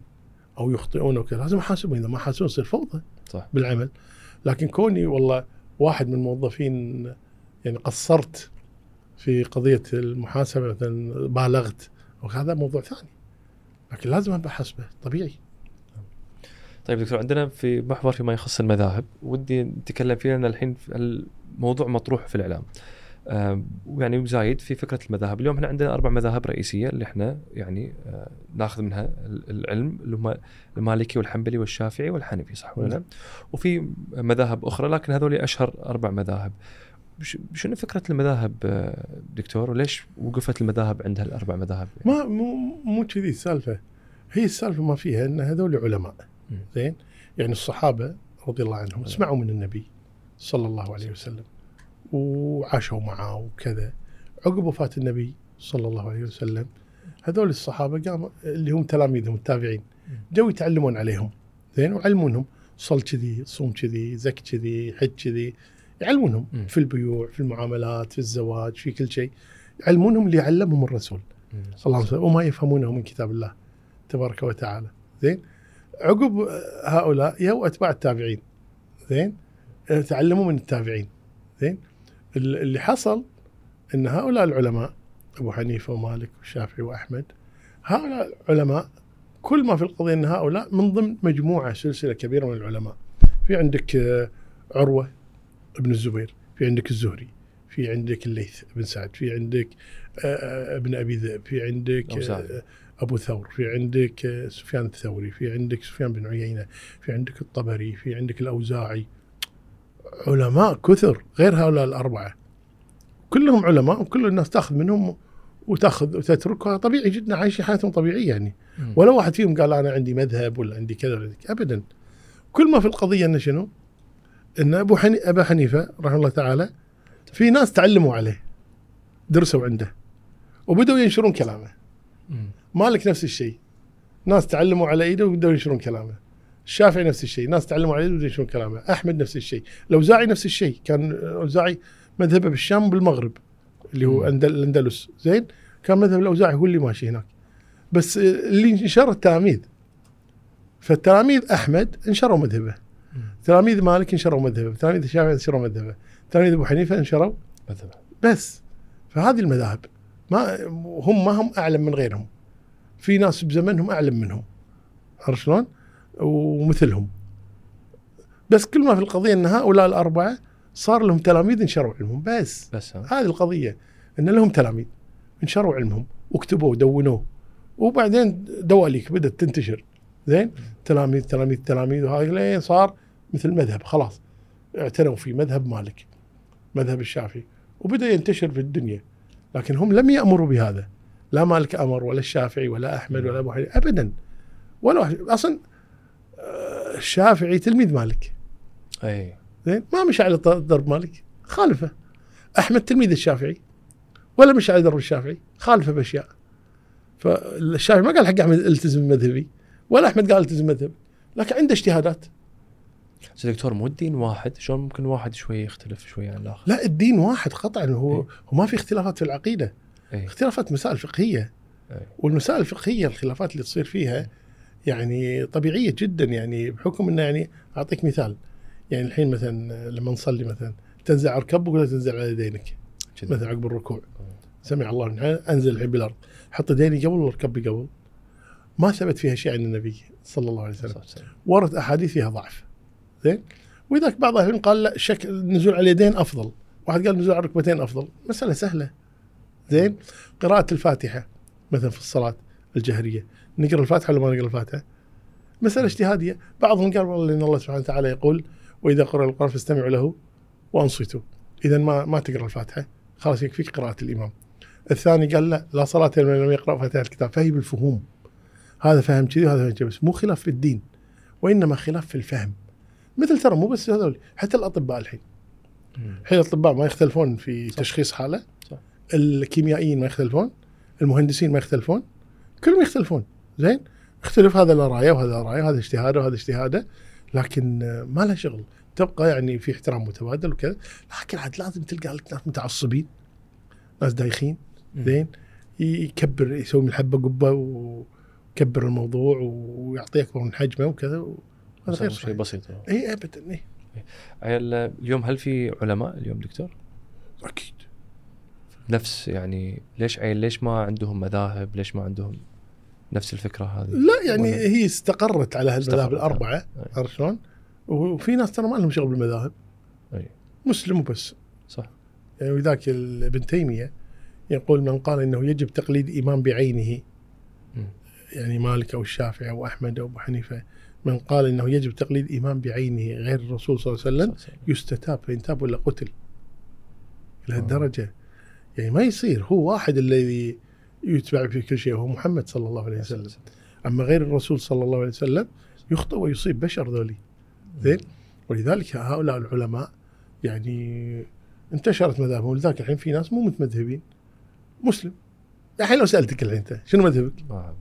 أو يخطئون وكذا لازم أحاسبهم. إذا ما حاسبهم يصير فوضى صح. بالعمل. لكن كوني والله واحد من الموظفين يعني قصرت في قضية المحاسبة مثلا بالغت وهذا موضوع ثاني. لكن لازم ابقى حسبه طبيعي. طيب دكتور عندنا في محور فيما يخص المذاهب ودي نتكلم فيه لأن الحين الموضوع مطروح في الإعلام. ويعني زايد في فكرة المذاهب. اليوم إحنا عندنا أربع مذاهب رئيسية اللي إحنا يعني آه، ناخذ منها ال- العلم اللي هم المالكي والحنبلي والشافعي والحنفي صح ولا لا؟ نعم. وفي مذاهب أخرى لكن هذول أشهر أربع مذاهب. شنو فكرة المذاهب آه، دكتور؟ وليش وقفت المذاهب عند هالأربع مذاهب؟ ما مو مو كذي السالفة. هي السالفة ما فيها إن هذول علماء. زين؟ يعني الصحابة رضي الله عنهم سمعوا من النبي. صلى الله عليه وسلم. وعاشوا معه وكذا. عقب وفاة النبي صلى الله عليه وسلم هذول الصحابة قاموا اللي هم تلاميذهم التابعين جو يتعلمون عليهم. زين ويعلمونهم صل كذي صوم كذي زك كذي حج كذي. يعلمونهم. في البيوع في المعاملات في الزواج في كل شيء. يعلمونهم اللي علمهم الرسول صلى الله عليه وسلم. وما يفهمونه من كتاب الله تبارك وتعالى. زين عقب هؤلاء يو أتباع التابعين. زين تعلموا من التابعين. زين؟ ال- اللي حصل إن هؤلاء العلماء أبو حنيفة ومالك والشافعي وأحمد هؤلاء العلماء كل ما في القضية إن هؤلاء من ضمن مجموعة سلسلة كبيرة من العلماء. في عندك آه، عروة ابن الزبير في عندك الزهري في عندك الليث بن سعد في عندك آه، آه، ابن أبي ذئب في عندك أبو ثور في عندك سفيان الثوري في عندك سفيان بن عيينة في عندك الطبري في عندك الأوزاعي علماء كثر غير هؤلاء الأربعة. كلهم علماء وكل الناس تأخذ منهم وتأخذ وتتركها. طبيعي جدا عايشين حياتهم طبيعية يعني. مم. ولا واحد فيهم قال أنا عندي مذهب ولا عندي كذا ولا ابدا. كل ما في القضية إنه شنو؟ إن أبو حني أبا حنيفة رحمه الله تعالى في ناس تعلموا عليه. درسوا عنده. وبدأوا ينشرون كلامه. مالك نفس الشيء. ناس تعلموا على إيده وبدأوا ينشرون كلامه. الشافعي نفس الشيء ناس تعلموا وبداوا ينشرون كلامه أحمد نفس الشيء الأوزاعي نفس الشيء كان الأوزاعي مذهبه بالشام وبالمغرب اللي هو. أندل- الأندلس زين؟ كان مذهب الأوزاعي هو اللي ماشي هناك. بس اللي انشر التلاميذ فالتلاميذ أحمد انشروا مذهبه. تلاميذ مالك انشروا مذهبه تلاميذ الشافعي انشروا مذهبه تلاميذ أبو حنيفة انشروا مثلا بس. فهذه المذاهب ما هم ما هم أعلم من غيرهم. في ناس بزمنهم أعلم منهم. عرفت شلون؟ ومثلهم. بس كل ما في القضية إن هؤلاء الأربعة صار لهم تلاميذ انشروا علمهم. بس. بس؟ هذه القضية إن لهم تلاميذ انشروا علمهم وكتبوه ودونوه وبعدين دواليك بدأت تنتشر. زين؟ تلاميذ تلاميذ تلاميذ. وهذا لين صار مثل مذهب. خلاص. اعتنوا في مذهب مالك مذهب الشافعي. وبدأ ينتشر في الدنيا. لكن هم لم يأمروا بهذا. لا مالك أمر ولا الشافعي ولا أحمد ولا ابو حنيفه ابدا. ولا أصلا الشافعي تلميذ مالك. اي. زين؟ ما مشى على درب مالك. خالفه. أحمد تلميذ الشافعي. ولا مشى على درب الشافعي. خالفه بأشياء. فالشافعي ما قال حق أحمد التزم مذهبي. ولا أحمد قال التزم مذهبي. لكن عنده اجتهادات. بس دكتور مو الدين واحد؟ شلون ممكن واحد شوي يختلف شوي عن الآخر؟ لا الدين واحد قطعا. هو إيه. هو ما في اختلافات في العقيدة. اي اختلافات مسائل فقهية. إيه. والمسائل الفقهية الخلافات اللي تصير فيها يعني طبيعية جدا يعني بحكم إنه يعني أعطيك مثال. يعني الحين مثلا لما نصلي مثلا تنزل على ركبك ولا تنزل على يدينك. مثلا عقب الركوع. سمع الله حمده، أنزل الحين بالأرض. حط يديني قبل ولا ركبي قبل. ما ثبت فيها شيء عن النبي صلى الله عليه وسلم. ورد أحاديث فيها ضعف. زين؟ وذاك بعض أهل قال لا شكل النزول على اليدين أفضل. واحد قال النزول على الركبتين أفضل. مسألة سهلة. زين؟ قراءة الفاتحة مثلا في الصلاة الجهرية. نقرأ الفاتحة ولا ما نقرأ الفاتحة؟ مسألة اجتهادية. بعضهم قال والله إن الله سبحانه وتعالى يقول وإذا قرأ القرآن فاستمعوا له وأنصتوا. اذا ما ما تقرأ الفاتحة. خلاص يكفيك قراءة الإمام. الثاني قال لا لا صلاة لمن لم يقرأ فاتحة الكتاب. فهي بالفهوم. هذا فهم كذي وهذا فهم كذي بس مو خلاف في الدين وإنما خلاف في الفهم. مثل ترى مو بس هذول حتى الأطباء الحين. الحين الأطباء ما يختلفون في صح. تشخيص حالة. صح. الكيميائيين ما يختلفون. المهندسين ما يختلفون. كلهم يختلفون. زين؟ يختلف هذا له رايه وهذا رايه هذا اجتهاده وهذا اجتهاده لكن ما له شغل. تبقى يعني في احترام متبادل وكذا. لكن عاد لازم تلقى لك ناس متعصبين ناس دايخين. زين؟ يكبر يسوي من الحبه قبة ويكبر الموضوع ويعطي اكبر من حجمه وكذا وهذا غير شيء بسيط. إي ابدا إي. اليوم هل في علماء اليوم دكتور؟ أكيد. نفس يعني ليش عيل ليش ما عندهم مذاهب؟ ليش ما عندهم نفس الفكرة هذه؟ لا يعني ولا- هي استقرت على هالمذاهب. الأربعة. عرفت شلون؟ وفي ناس ترى ما لهم شغل بالمذاهب أي. مسلم وبس صح يعني وذاك ابن تيمية يقول من قال إنه يجب تقليد إمام بعينه مم. يعني مالك أو الشافعي أو أحمد أو أبو حنيفة من قال إنه يجب تقليد إمام بعينه غير الرسول صلى الله عليه وسلم. يستتاب فإن تاب ولا قتل آه. لهالدرجه يعني ما يصير هو واحد الذي يتبع في كل شيء وهو محمد صلى الله عليه وسلم. أما غير الرسول صلى الله عليه وسلم يخطئ ويصيب بشر ذولي. زين؟ ولذلك هؤلاء العلماء يعني انتشرت مذاهبهم. ولذلك الحين في ناس مو متمذهبين. مسلم. الحين لو سألتك الحين أنت شنو مذهبك؟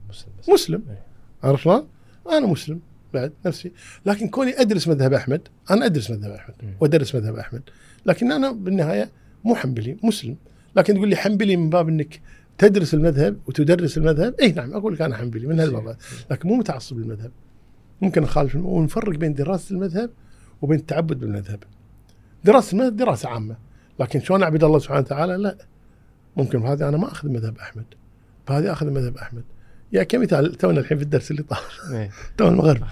مسلم مسلم. إيه. عرفت شلون؟ أنا مسلم بعد نفسي. لكن كوني أدرس مذهب أحمد أنا أدرس مذهب أحمد مم. وأدرس مذهب أحمد. لكن أنا بالنهاية مو حنبلي مسلم. لكن تقول لي حنبلي من باب إنك تدرس المذهب وتدرس المذهب؟ اي نعم أقول لك أنا حنبلي من هالباب لكن مو متعصب للمذهب. ممكن أخالف الم- ونفرق بين دراسة المذهب وبين التعبد بالمذهب. دراسة المذهب دراسة عامة لكن شلون أعبد الله سبحانه وتعالى؟ لا. ممكن بهذه أنا ما أخذ مذهب أحمد. بهذه أخذ مذهب أحمد. يا كمثال تونا الحين في الدرس اللي طاف. إيه. تو المغرب.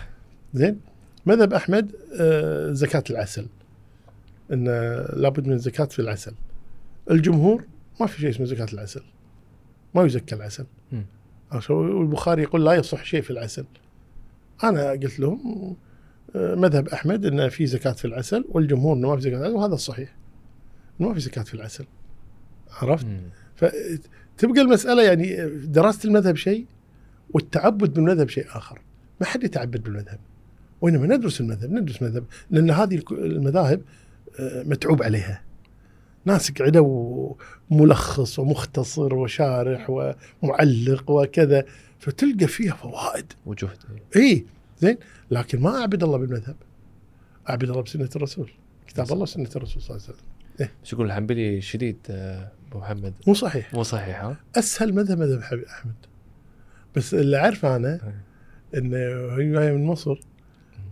زين. مذهب أحمد آه، زكاة العسل. إن آه، لابد من زكاة في العسل. الجمهور ما في شيء اسمه زكاة العسل. ما يزكى العسل؟ والبخاري يقول لا يصح شيء في العسل أنا قلت لهم آه، مذهب أحمد إن في زكاة في العسل والجمهور إنه ما في زكاة في العسل وهذا الصحيح ما في زكاة في العسل عرفت؟ مم. فتبقى المسألة يعني دراسه المذهب شيء والتعبد بالمذهب شيء آخر ما حد يتعبد بالمذهب وإنما ندرس المذهب ندرس مذهب لأن هذه المذاهب آه، متعوب عليها ناس قعدوا ملخص ومختصر وشارح ومعلق وكذا فتلقى فيها فوائد. وجهد. إيه. إي زين. لكن ما أعبد الله بالمذهب. أعبد الله بسنة الرسول. كتاب الله وسنه الرسول صلى الله عليه وسلم. بس يقول الحنبلي شديد آه، أبو محمد؟ مو صحيح. مو صحيح ها؟ أسهل مذهب مذهب أحمد. بس اللي أعرفه أنا انه هي من مصر.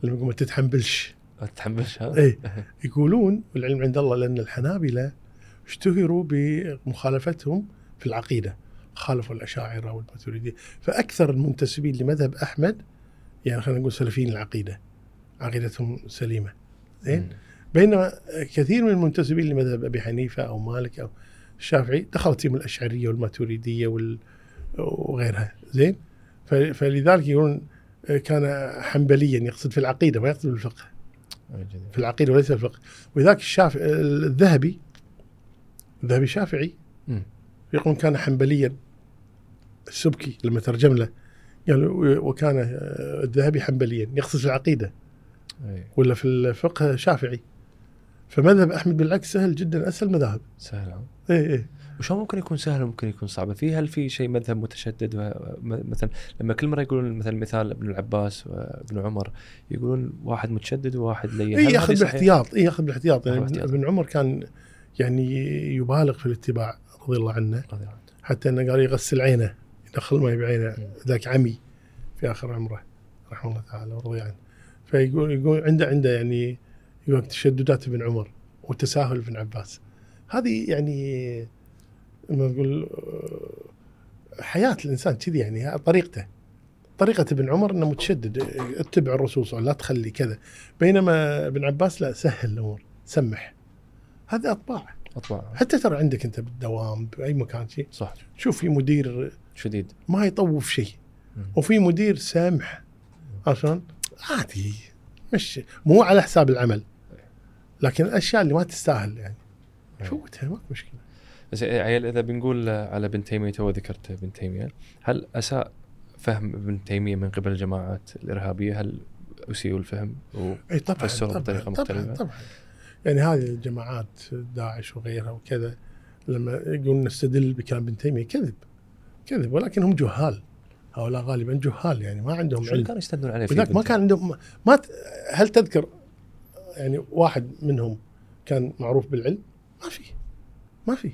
لما يقول ما تتحملش ما تتحملش ها؟ إيه. يقولون والعلم عند الله لأن الحنابلة اشتهروا بمخالفتهم في العقيدة خالفوا الأشاعرة والماتريدية. فأكثر المنتسبين لمذهب أحمد يعني خلينا نقول سلفيين العقيده عقيدتهم سليمة. زين. بينما كثير من المنتسبين لمذهب أبي حنيفة أو مالك أو الشافعي دخلت فيهم الأشعرية والماتريدية وال... وغيرها. زين؟ فلذلك يقولون كان حنبليا يقصد في العقيدة ما يقصد أي جديد. في العقيدة وليس في الفقه. ولذلك الشافعي الذهبي الذهبي شافعي مم. يقولون كان حنبليا السبكي لما ترجم له قال وكان الذهبي حنبليا يقصد العقيدة أي. ولا في الفقه شافعي فمذهب أحمد بالعكس سهل جدا أسهل مذاهب سهل؟ اي اي وشو ممكن يكون سهل وممكن يكون صعب في هل في شيء مذهب متشدد مثلا لما كل مرة يقولون مثلا مثال ابن العباس وابن عمر يقولون واحد متشدد وواحد لين اي يأخذ؟ بالاحتياط اي يأخذ بالاحتياط يعني. ابن عمر كان يعني يبالغ في الاتباع رضي الله عنه. حتى إنه قال يغسل عينه يدخل ماء بعينه. ذاك عمي في آخر عمره رحمه الله تعالى ورضي عنه. فيقول يقول عنده عنده يعني يقول تشددات ابن عمر وتساهل ابن عباس. هذه يعني ما نقول آه، حياة الإنسان كذي يعني طريقته. طريقة ابن عمر إنه متشدد اتبع الرسول صلى الله عليه وسلم لا تخلي كذا. بينما ابن عباس لا سهل الأمور سمح. هذه أطباع. أطباع. حتى ترى عندك أنت بالدوام بأي مكان شيء. صح. شوف في مدير شديد. ما يطوف شيء. وفي مدير سامح. شلون؟ عادي. مش مو على حساب العمل. لكن الأشياء اللي ما تستاهل يعني. فوتها ماكو مشكلة. بس عيل إذا بنقول على ابن تيمية تو ذكرت ابن تيمية. هل أساء فهم ابن تيمية من قبل الجماعات الإرهابية؟ هل اسيئوا الفهم؟ و... إي طبعا طبعا طبعا, مختلفة. طبعا. يعني هذه الجماعات داعش وغيرها وكذا لما يقولون نستدل بكلام ابن تيمية كذب كذب ولكن هم جهال. هؤلاء غالبا جهال يعني ما عندهم شو علم. كانوا يستندون عليه في وذاك ما كان عندهم ما ت- هل تذكر يعني واحد منهم كان معروف بالعلم؟ ما في ما في.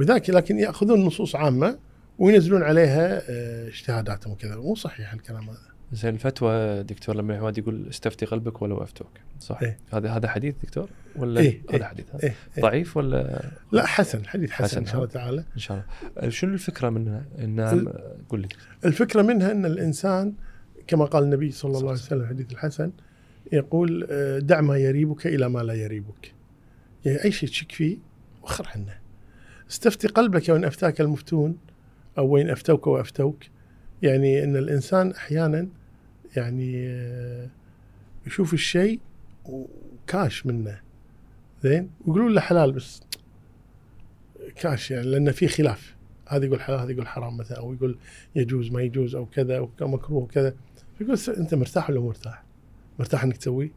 وذاك لكن يأخذون نصوص عامة وينزلون عليها آه، اجتهاداتهم وكذا. مو صحيح الكلام هذا. زي الفتوى دكتور لما العواد يقول استفتي قلبك ولو أفتوك. صح. إيه. هذا هذا حديث دكتور؟ ولا إيه، هذا إيه، حديث؟ ها؟ إيه إيه. ضعيف ولا؟ لا حسن الحديث حسن, حسن، إن شاء الله. تعالى. إن شاء الله. شنو الفكرة منها؟ إن قول لي. الفكرة منها إن الإنسان كما قال النبي صلى الله عليه وسلم في الحديث الحسن يقول آه، دع ما يريبك إلى ما لا يريبك. يعني أي شيء تشك فيه وخر عنه. استفتي قلبك وإن أفتاك المفتون أو وين أفتوك وأفتوك. يعني إن الإنسان أحيانا يعني آه، يشوف الشيء وكاش منه زين ويقولون له حلال بس كاش يعني لأن في خلاف هذا يقول حلال هذا يقول حرام مثلا أو يقول يجوز ما يجوز أو كذا أو مكروه وكذا يقول س- أنت مرتاح ولا مو مرتاح؟ مرتاح إنك تسويه؟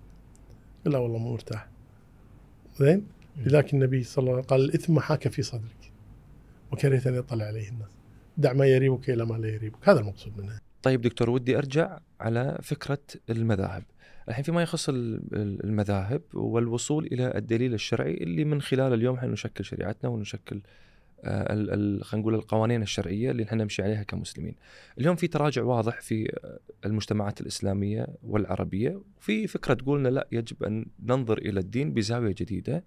لا والله مو مرتاح. زين؟ لذلك النبي صلى الله عليه وسلم قال الإثم ما حاك في صدرك وكرهت أن يطلع عليه الناس. دع ما يريبك إلى ما لا يريبك، هذا المقصود منه. طيب دكتور ودي أرجع على فكرة المذاهب الحين فيما يخص ال- ال- المذاهب والوصول إلى الدليل الشرعي اللي من خلال اليوم إحنا نشكل شريعتنا ونشكل آه، خلينا نقول القوانين الشرعية اللي إحنا نمشي عليها كمسلمين. اليوم في تراجع واضح في آه، المجتمعات الإسلامية والعربية وفي فكرة تقول لا يجب أن ننظر إلى الدين بزاوية جديدة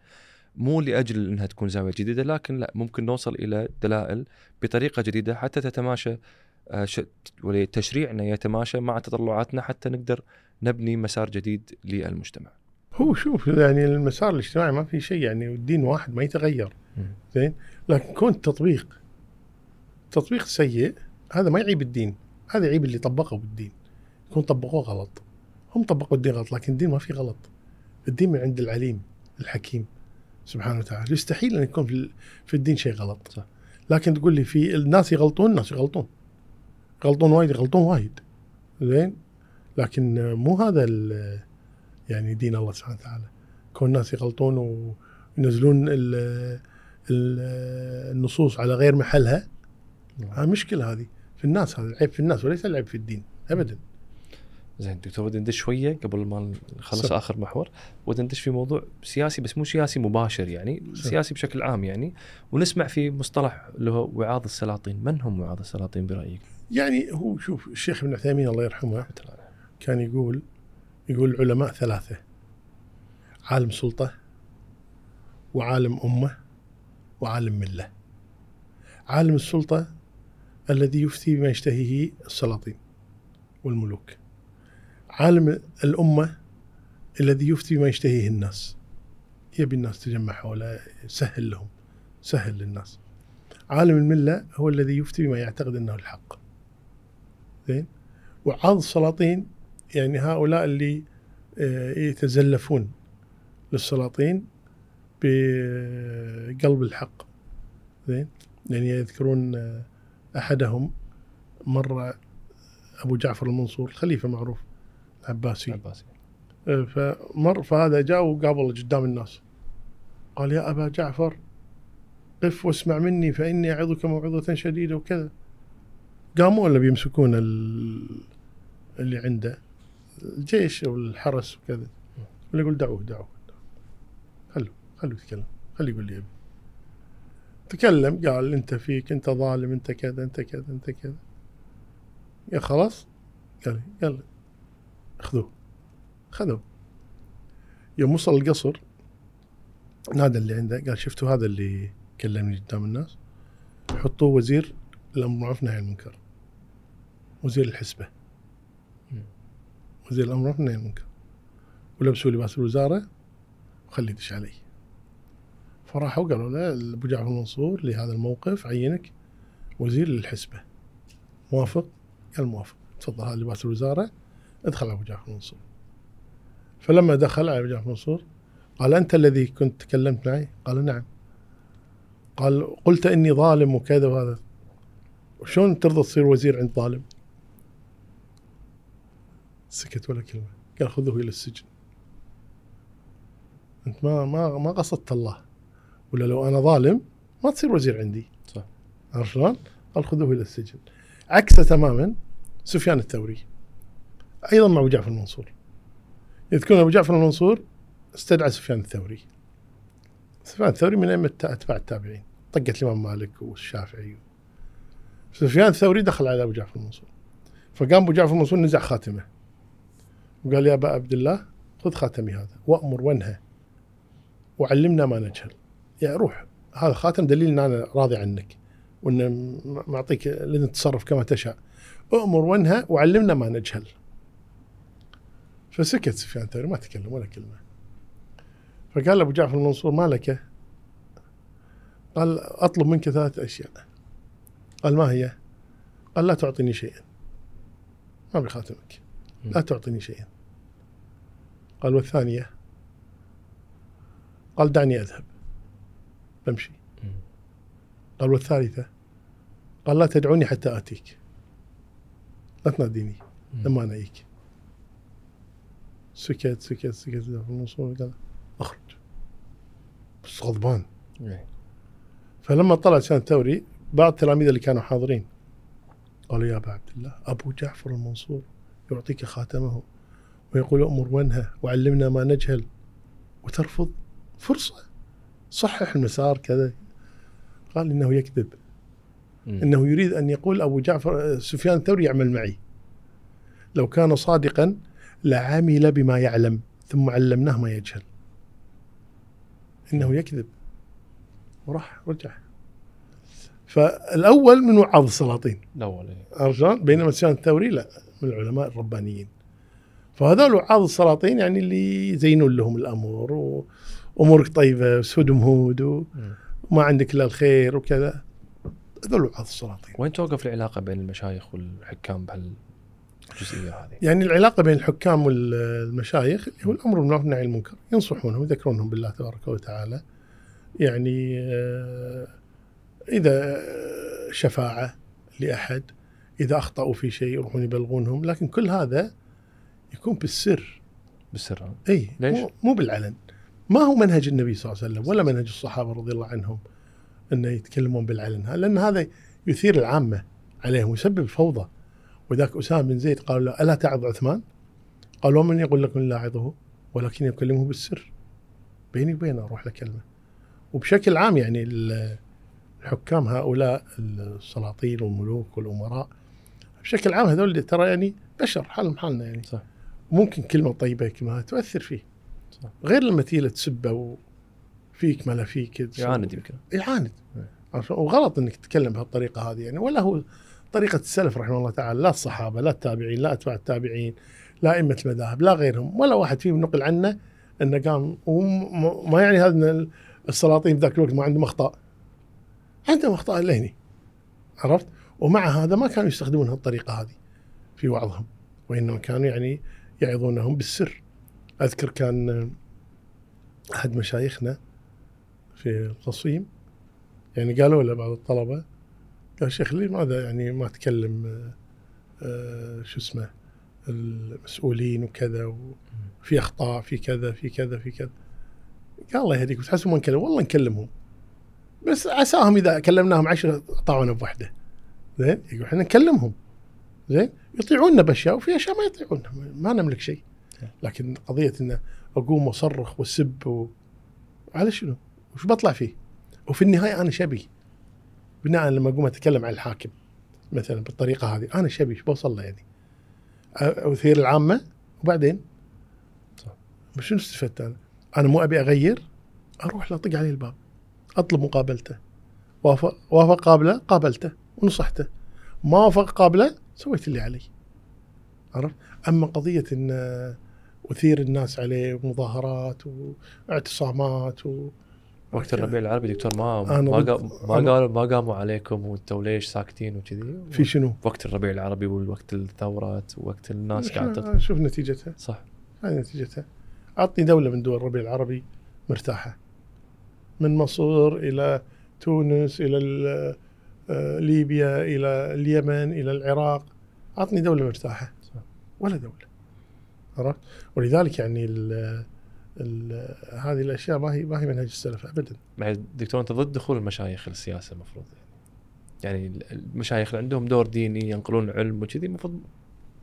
مو لأجل إنها تكون زاوية جديدة لكن لا ممكن نوصل إلى دلائل بطريقة جديدة حتى تتماشى ولتشريعنا يتماشى مع تطلعاتنا حتى نقدر نبني مسار جديد للمجتمع. هو شوف يعني المسار الاجتماعي ما في شيء يعني الدين واحد ما يتغير. زين؟ لكن كون التطبيق تطبيق سيء هذا ما يعيب الدين. هذا يعيب اللي طبقوا بالدين. يكون طبقوه غلط. هم طبقوا الدين غلط لكن الدين ما في غلط. الدين من عند العليم الحكيم سبحانه وتعالى. يستحيل أن يكون في الدين شيء غلط. صح. لكن تقول لي في الناس يغلطون الناس يغلطون. يغلطون وايد يغلطون وايد. زين؟ لكن مو هذا يعني دين الله سبحانه وتعالى. كون الناس يغلطون وينزلون ال- ال- النصوص على غير محلها هذه مشكلة هذه. في الناس هذا العيب في الناس وليس العيب في الدين ابدا. زين دكتور ودي ندش شوية قبل ما نخلص صح. آخر محور. ودي ندش في موضوع سياسي بس مو سياسي مباشر يعني صح. سياسي بشكل عام يعني. ونسمع في مصطلح اللي هو وعاظ السلاطين. من هم وعاظ السلاطين برأيك؟ يعني هو شوف الشيخ ابن عثيمين الله يرحمه. كان يقول يقول العلماء ثلاثة عالم سلطة وعالم أمة وعالم ملة. عالم السلطة الذي يفتي بما يشتهيه السلاطين والملوك. عالم الأمة الذي يفتي بما يشتهيه الناس. يبي الناس تجمع حوله سهل لهم سهل للناس. عالم الملة هو الذي يفتي بما يعتقد إنه الحق. زين وعاض السلاطين يعني هؤلاء اللي آه، يتزلفون للسلاطين بقلب الحق. زين؟ يعني يذكرون آه، أحدهم مرة أبو جعفر المنصور خليفة معروف العباسي. عباسي آه، فمر فهذا جاء وقابل قدام الناس. قال يا أبا جعفر قف واسمع مني فإني أعظك موعظة شديدة. وكذا. قاموا ولا بيمسكون ال- اللي عنده؟ الجيش أو الحرس وكذا. ولا يقول دعوه دعوه خلوه خلوه يتكلم. خليه يقول لي ابي تكلم قال أنت فيك أنت ظالم أنت كذا أنت كذا أنت كذا. يا خلاص؟ قال يلا. خذوه. خذوه. يوم وصل القصر نادى اللي عنده قال شفتوا هذا اللي كلمني قدام الناس؟ حطوه وزير الأمر بالمعروف والنهي عن المنكر. وزير الحسبة. وزير الأمر عن المنكر ولبسوا لباس الوزارة وخليه يدش علي فراحوا قالوا له أبو جعفر المنصور لهذا الموقف عينك وزير للحسبة موافق؟ قال موافق تفضل هذا لباس الوزارة ادخل أبو جعفر المنصور فلما دخل على أبو جعفر المنصور قال أنت الذي كنت تكلمت معي؟ قال نعم قال قلت إني ظالم وكذا وهذا شلون ترضى تصير وزير عند ظالم؟ سكت ولا كلمة. قال خذوه إلى السجن. أنت ما ما ما قصدت الله. ولا لو أنا ظالم ما تصير وزير عندي. صح. عرفت شلون؟ قال خذوه إلى السجن. عكسه تماما سفيان الثوري. أيضا مع أبو جعفر المنصور. يذكرون أبو جعفر المنصور استدعى سفيان الثوري. سفيان الثوري من أئمة أتباع التابعين. طقت الإمام مالك والشافعي. سفيان الثوري دخل على أبو جعفر المنصور. فقام أبو جعفر المنصور نزع خاتمه. وقال يا أبا عبد الله خذ خاتمي هذا وأمر وانهى. وعلمنا ما نجهل. يا روح هذا خاتم دليل إن أنا راضي عنك وإن م- معطيك لازم تتصرف كما تشاء. أمر وانهى وعلمنا ما نجهل. فسكت سفيان الثوري ما تكلم ولا كلمة. فقال أبو جعفر المنصور ما لك؟ قال أطلب منك ثلاث أشياء. قال ما هي؟ قال لا تعطيني شيئا. ما بخاتمك لا تعطيني شيئا. قال والثانية قال دعني أذهب. بمشي. قال والثالثة قال لا تدعوني حتى آتيك. لا تناديني. لما أنا اجيك سكت سكت سكت في قال أخرج. بس غضبان. إيه. فلما طلع سفيان الثوري بعض التلاميذ اللي كانوا حاضرين قالوا يا أبا عبد الله أبو جعفر المنصور. يعطيك خاتمه ويقول أمر وانهى وعلمنا ما نجهل وترفض فرصة. صحح المسار كذا. قال إنه يكذب. إنه يريد أن يقول أبو جعفر سفيان الثوري يعمل معي. لو كان صادقا لعمل بما يعلم ثم علمناه ما يجهل. إنه يكذب. وراح رجع. فالأول من وعاظ السلاطين الأول إيه. عرفت شلون؟ بينما سفيان الثوري لا. من العلماء الربانيين. فهذول وعاظ السلاطين يعني اللي يزينون لهم الأمور وامورك طيبة سود مهود. وما عندك إلا الخير وكذا. هذول وعاظ السلاطين. وين توقف العلاقة بين المشايخ والحكام بهالجزئية هذه؟ يعني العلاقة بين الحكام والمشايخ هو الأمر بالمعروف والنهي عن المنكر. ينصحونهم ويذكرونهم بالله تبارك وتعالى. يعني آه، إذا شفاعة لأحد إذا أخطأوا في شيء يروحون يبلغونهم لكن كل هذا يكون بالسر بالسر؟ إي ليش؟ مو, بالعلن ما هو منهج النبي صلى الله عليه وسلم ولا منهج الصحابة رضي الله عنهم انه يتكلمون بالعلن لأن هذا يثير العامة عليهم ويسبب فوضى وذاك أسامة بن زيد قالوا له ألا تعظ عثمان؟ قال ومن يقول لكم لا اعظه ولكن يكلمه بالسر بيني وبينه أروح له كلمه وبشكل عام يعني ال- الحكام هؤلاء السلاطين والملوك والأمراء بشكل عام هذول ترى يعني بشر حالهم حالنا يعني. صح. ممكن كلمة طيبة كلمة تؤثر فيه. صح. غير لما تيجي تسبه وفيك ما لا فيك يعاند يمكن. يعاند. إيه. وغلط إنك تتكلم بهالطريقة هذه يعني. ولا هو طريقة السلف رحمه الله تعالى لا الصحابة لا التابعين لا أتباع التابعين لا أئمة المذاهب لا غيرهم. ولا واحد فيهم نقل عنه إنه قام وما يعني هذا السلاطين في ذاك الوقت ما عندهم أخطاء. عندهم أخطاء لهني. عرفت؟ ومع هذا ما كانوا يستخدمون هالطريقه هذه في وعظهم وإنما كانوا يعني يعظونهم بالسر. أذكر كان أحد مشايخنا في القصيم يعني قالوا له بعض الطلبة قال شيخ لي ماذا يعني ما تكلم آه، شو اسمه المسؤولين وكذا وفي أخطاء في كذا في كذا في كذا. قال الله يهديك بتحسوا ما نكلم والله نكلمهم. بس عساهم إذا كلمناهم عشرة طاعونا بوحدة. زين؟ يقول إحنا نكلمهم. زين؟ يطيعوننا بأشياء وفي أشياء ما يطيعوننا ما نملك شيء. لكن قضية إنه أقوم وأصرخ وأسب و... على شنو؟ وش بطلع فيه؟ وفي النهاية أنا شبي. بناء لما أقوم أتكلم عن الحاكم مثلا بالطريقة هذه أنا شبي إيش بوصل له يعني؟ أثير العامة وبعدين؟ شنو استفدت أنا؟ أنا مو أبي أغير أروح له اطق عليه الباب. أطلب مقابلته. وافق وافق قابله قابلته. ونصحته. ما وافق قابله سويت اللي علي. عرفت؟ أما قضية إن أثير الناس عليه مظاهرات واعتصامات و... وقت الربيع العربي دكتور ما ما قام- ما أنا- قالوا ما قاموا عليكم وانتوا ليش ساكتين وكذي؟ في شنو؟ وقت الربيع العربي والوقت الثورات وقت الناس قاعدة شوف- نتيجتها. صح. هذه نتيجتها. أعطني دولة من دول الربيع العربي مرتاحة. من مصر إلى تونس إلى ال- آه، ليبيا إلى اليمن إلى العراق. أعطني دولة مرتاحة. ولا دولة. عرفت؟ ولذلك يعني ال ال هذه الأشياء ما هي ما هي منهج السلف ابدا. دكتور أنت ضد دخول المشايخ للسياسة المفروض يعني. يعني المشايخ اللي عندهم دور ديني ينقلون علم وكذي المفروض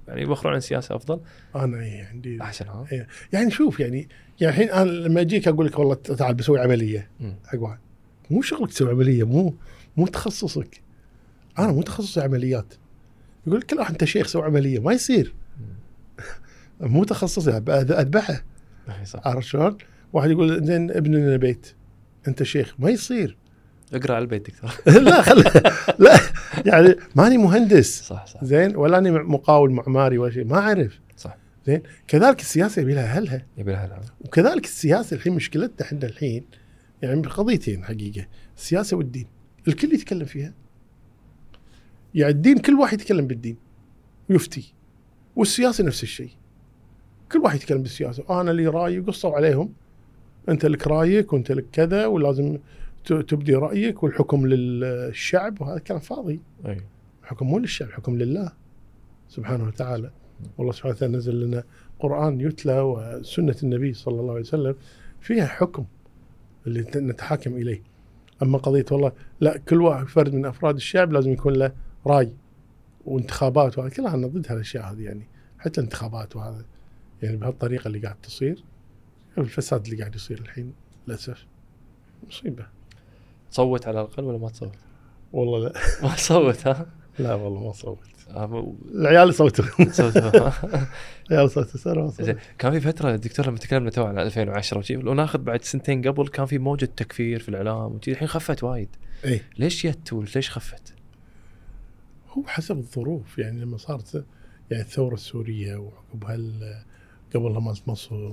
يعني يوخرون عن السياسة أفضل؟ أنا إيه عندي أحسن ها؟ يعني شوف يعني يعني الحين أنا لما أجيك أقول لك والله تعال بسوي عملية. حق واحد مو شغلك تسوي عملية مو مو تخصصك أنا مو تخصصي عمليات. يقول لك لا أنت شيخ سوي عملية. ما يصير. مو تخصصي أذبحه. عرفت شلون؟ واحد يقول زين ابن بيت. أنت شيخ. ما يصير. اقرأ على البيت دكتور. لا خل لا. يعني ماني مهندس. صح صح. زين ولا أني مقاول معماري ولا شيء. ما أعرف. صح. زين كذلك السياسة يبي لها اهلها يبي لها العام. وكذلك السياسة الحين مشكلتنا إحنا الحين يعني بقضيتين حقيقة. السياسة والدين. الكل يتكلم فيها. يعني الدين كل واحد يتكلم بالدين. ويفتي والسياسة نفس الشيء. كل واحد يتكلم بالسياسة. أنا لي رايي وقصوا عليهم. أنت لك رأيك وأنت لك كذا ولازم تبدي رأيك والحكم للشعب. وهذا كلام فاضي. أي. الحكم مو للشعب الحكم لله. سبحانه وتعالى. والله سبحانه وتعالى نزل لنا قرآن يتلى وسنة النبي صلى الله عليه وسلم. فيها حكم اللي نتحاكم إليه. أما قضية والله لا كل واحد فرد من أفراد الشعب لازم يكون له رأي وانتخابات وهذا كلها أنا ضد هالأشياء هذه يعني حتى الانتخابات وهذا يعني بهالطريقة اللي قاعد تصير الفساد اللي قاعد يصير الحين للأسف مصيبة تصوت على الأقل ولا ما تصوت؟ والله لا ما تصوت ها؟ لا والله ما صوت. آه، العيال صوتوا. تصوت ها؟ العيال صوتوا صوتوا زين كان في فترة دكتور لما تكلمنا تو عن 2010 وشي لو ناخذ بعد سنتين قبل كان في موجة تكفير في الإعلام وشي الحين خفت وايد. إي. ليش جت وليش خفت؟ هو حسب الظروف يعني لما صارت يعني الثورة السورية وعقبها قبلها مالت مصر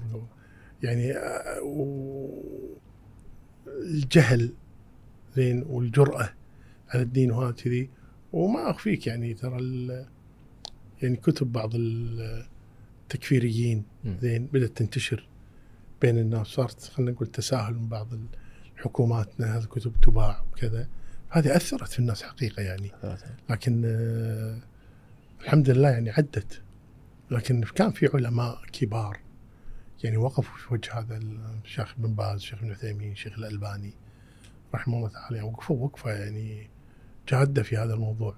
يعني آه، الجهل زين والجرأة على الدين وهذا كذي وما أخفيك يعني ترى ال- يعني كتب بعض التكفيريين. زين بدأت تنتشر بين الناس صارت خلينا نقول تساهل من بعض الحكومات ان هذه الكتب تباع وكذا. هذه أثرت في الناس حقيقة يعني. لكن آه، الحمد لله يعني عدت. لكن كان في علماء كبار يعني وقفوا في وجه هذا الشيخ بن باز الشيخ ابن عثيمين الشيخ الألباني رحمه الله تعالى يعني وقفوا وقفة يعني جادة في هذا الموضوع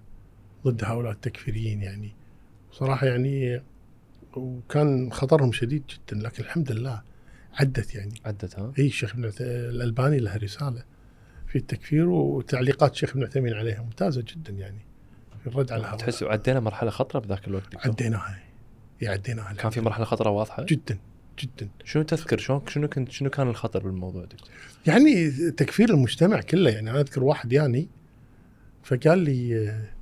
ضد هؤلاء التكفيريين يعني صراحة يعني وكان خطرهم شديد جدا لكن الحمد لله عدت يعني عدت ها؟ إي الشيخ ابن عث- الألباني له رسالة في التكفير وتعليقات الشيخ ابن عثيمين عليها ممتازة جدا يعني في الرد على هؤلاء تحس عدينا مرحلة خطرة بذاك الوقت دكتور؟ عديناها إي عديناها كان في مرحلة خطرة واضحة؟ جدا جدا شنو تذكر شلون شنو كنت شنو كان الخطر بالموضوع دكتور؟ يعني تكفير المجتمع كله يعني أنا أذكر واحد يعني فقال لي آه،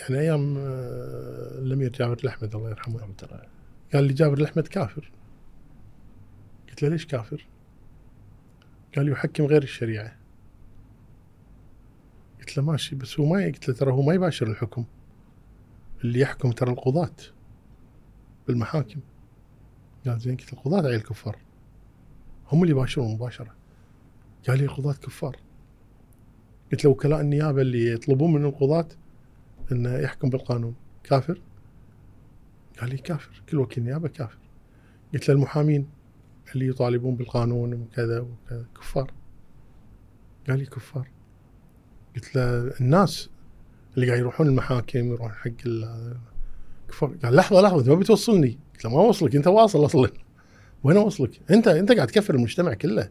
يعني أيام آه، الامير جابر الأحمد الله يرحمه. قال لي جابر الأحمد كافر. قلت له ليش كافر؟ قال لي يحكم غير الشريعة. قلت له ماشي بس هو ما قلت له ترى هو ما يباشر الحكم. اللي يحكم ترى القضاة بالمحاكم. قال زين قلت القضاة عيل كفار. هم اللي يباشرون مباشرة. قال لي القضاة كفار. قلت له وكلاء النيابة اللي يطلبون من القضاة إنه يحكم بالقانون. كافر؟ قال لي كافر كل وكيل نيابة كافر. قلت له المحامين اللي يطالبون بالقانون وكذا وكذا كفار. قال لي كفار. قلت له الناس اللي قاعد يروحون المحاكم يروحون حق كفار. قال لحظة لحظة انت ما بتوصلني قلت له ما اوصلك أنت واصل أصلا. وين اوصلك؟ أنت أنت قاعد تكفر المجتمع كله.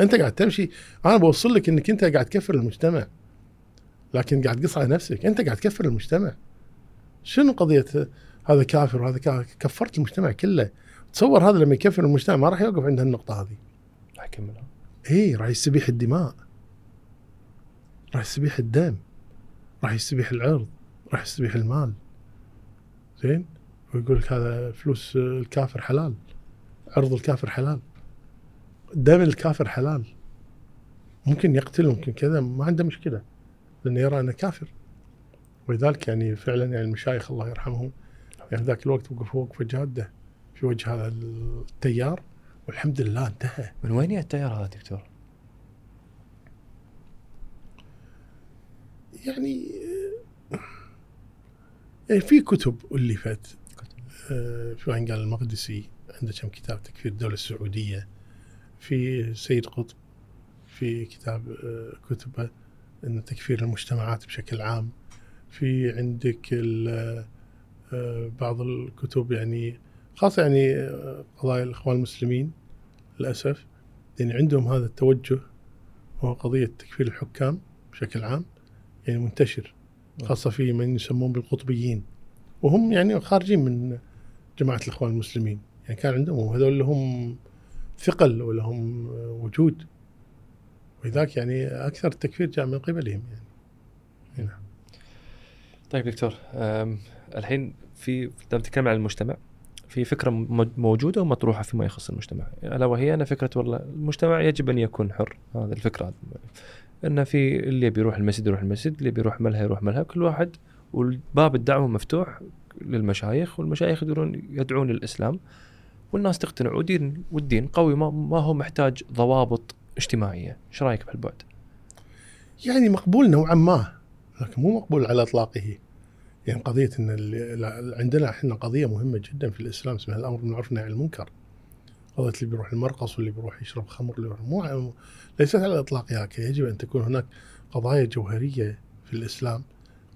انت قاعد تمشي. أنا بوصل لك انك انت قاعد تكفر المجتمع. لكن قاعد تقص على نفسك. انت قاعد تكفر المجتمع. شنو قضية هذا كافر وهذا كافر كفرت المجتمع كله؟ تصور هذا لما يكفر المجتمع ما راح يوقف عند هالنقطة هذه. اكملها اي راح يستبيح الدماء. راح يستبيح الدم. راح يستبيح العرض. راح يستبيح المال. زين؟ ويقول لك هذا فلوس الكافر حلال. عرض الكافر حلال. دم الكافر حلال ممكن يقتل ممكن كذا ما عنده مشكلة لأنه يرى أنه كافر. ولذلك يعني فعلا يعني المشايخ الله يرحمهم يعني ذاك الوقت وقفوا وقفه جادة في وجه هذا التيار والحمد لله انتهى. من وين يا التيار هذا دكتور؟ يعني يعني في كتب ألفت آه، في واحد قال المقدسي عنده كم كتاب تكفير الدولة السعودية. في سيد قطب في كتاب آه، كتبه إن تكفير المجتمعات بشكل عام. في عندك آه، بعض الكتب يعني خاصة يعني آه، قضايا الإخوان المسلمين للأسف يعني عندهم هذا التوجه وهو قضية تكفير الحكام بشكل عام يعني منتشر خاصة في من يسمون بالقطبيين. وهم يعني خارجين من جماعة الإخوان المسلمين. يعني كان عندهم وهذول لهم ثقل ولهم وجود. ولذلك يعني أكثر التكفير جاء من قبلهم يعني. نعم. طيب دكتور الحين في لما تتكلم عن المجتمع في فكرة موجودة ومطروحة فيما يخص المجتمع. ألا وهي أن فكرة والله المجتمع يجب أن يكون حر. هذا الفكرة. أن في اللي بيروح المسجد يروح المسجد اللي بيروح ملهى يروح ملهى. كل واحد والباب الدعوة مفتوح للمشايخ والمشايخ يدرون يدعون للاسلام والناس تقتنع ودين والدين قوي ما, ما هو محتاج ضوابط اجتماعية. إيش رأيك بهالبعد؟ يعني مقبول نوعا ما لكن مو مقبول على إطلاقه. يعني اللي لا- عندنا إحنا قضية مهمة جدا في الإسلام اسمها الأمر بالمعروف والنهي عن المنكر. قضية اللي بيروح المرقص واللي بيروح يشرب خمر واللي بيروح مو ليست على الإطلاق هكذا يجب أن تكون هناك قضايا جوهرية في الإسلام.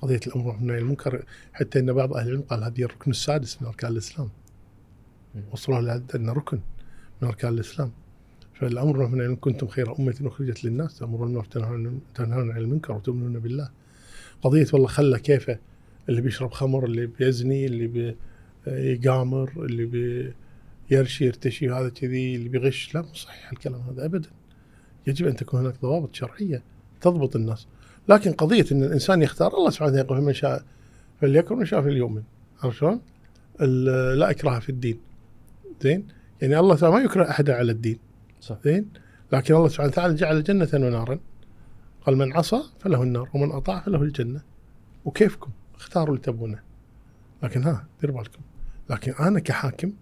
قضية الأمر بالمعروف والنهي عن المنكر حتى أن بعض أهل العلم قال هذه الركن السادس من أركان الإسلام. لهذا أنه ركن من أركان الإسلام. فالأمر عن المنكر كنتم خير أمة أخرجت للناس؟ تأمرون بالمعروف تنهون عن المنكر وتؤمنون بالله. قضية والله خلى كيفه اللي بيشرب خمر اللي بيزني اللي بيقامر اللي بيرشي يرتشي هذا كذي اللي بيغش. لا مو صحيح الكلام هذا ابدا. يجب أن تكون هناك ضوابط شرعية تضبط الناس. لكن قضية إن الإنسان يختار الله سبحانه وتعالى يقول من شاء فليكن ومن شاء فليؤمن. عرفت شلون؟ لا إكراه في الدين. زين؟ يعني الله تعالى ما يكره احدا على الدين صح. زين؟ لكن الله سبحانه وتعالى جعل جنة ونارا قال من عصى فله النار ومن أطاع فله الجنة. وكيفكم؟ اختاروا اللي تبونه. لكن ها دير بالكم. لكن أنا كحاكم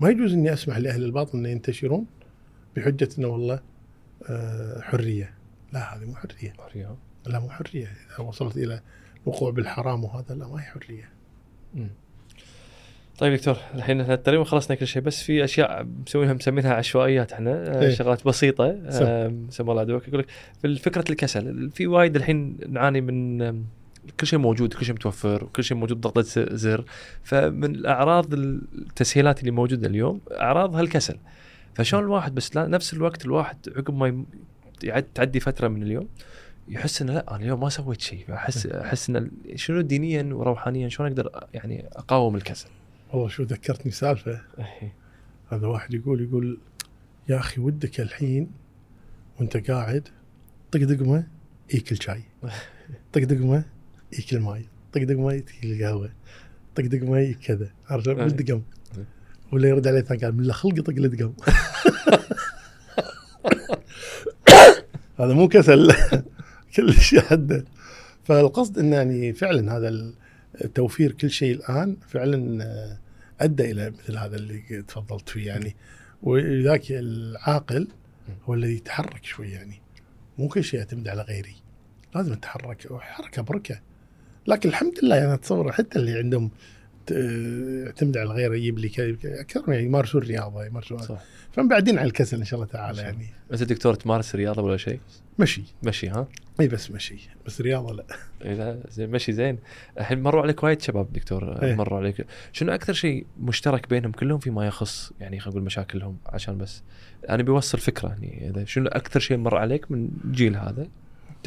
ما يجوز أني أسمح لأهل الباطل أن ينتشرون بحجة أنه والله آه، حرية. لا هذه مو حرية. حرية. لا مو حرية. إذا وصلت إلى وقوع بالحرام وهذا لا ما هي حرية. مم. طيب دكتور الحين إحنا تقريبا خلصنا كل شيء بس في أشياء مسوينها مسمينها عشوائيات إحنا إيه. شغلات بسيطة سم. الله عدوك يقول لك في فكرة الكسل في وايد الحين نعاني من كل شيء موجود كل شيء متوفر وكل شيء موجود ضغطة زر. فمن الأعراض التسهيلات اللي موجودة اليوم أعراض هالكسل. فشلون الواحد بس لا نفس الوقت الواحد عقب ما يعد تعدي فترة من اليوم يحس إنه لا أنا اليوم ما سويت شيء. احس أحس إن شنو دينيا وروحانيا شلون أقدر يعني أقاوم الكسل؟ والله شو ذكرتني سالفة؟ هذا واحد يقول يقول يا أخي ودك الحين وأنت قاعد طق دقمة يأكل شاي طق دقمة يأكل ماي طق دقمة يأكل قهوة طق دقمة كذا عرفت. بالدقم أي. ولا يرد عليه ثاني قال من خلقي طق الدقم هذا مو كسل كل شيء حده فالقصد انه يعني فعلا هذا التوفير كل شيء الآن فعلا آه، أدى إلى مثل هذا اللي تفضلت فيه يعني. ولذلك العاقل هو الذي يتحرك شوي يعني. مو كل شيء يعتمد على غيري. لازم أتحرك وحركه بركه لكن الحمد لله يعني أتصور حتى اللي عندهم يعتمد على غيره يجيب لي أكثر يعني يمارسون الرياضة يمارسون صح. فمبعدين على الكسل إن شاء الله تعالى يعني. أنت دكتور تمارس رياضة ولا شيء؟ مشي. مشي ها؟ إي بس مشي بس رياضة لا. اذا زين مشي زين. الحين مروا عليك وايد شباب دكتور إيه. مروا عليك. شنو أكثر شيء مشترك بينهم كلهم فيما يخص يعني خلينا نقول مشاكلهم؟ عشان بس أنا بيوصل فكرة يعني إذا شنو أكثر شيء مر عليك من الجيل هذا؟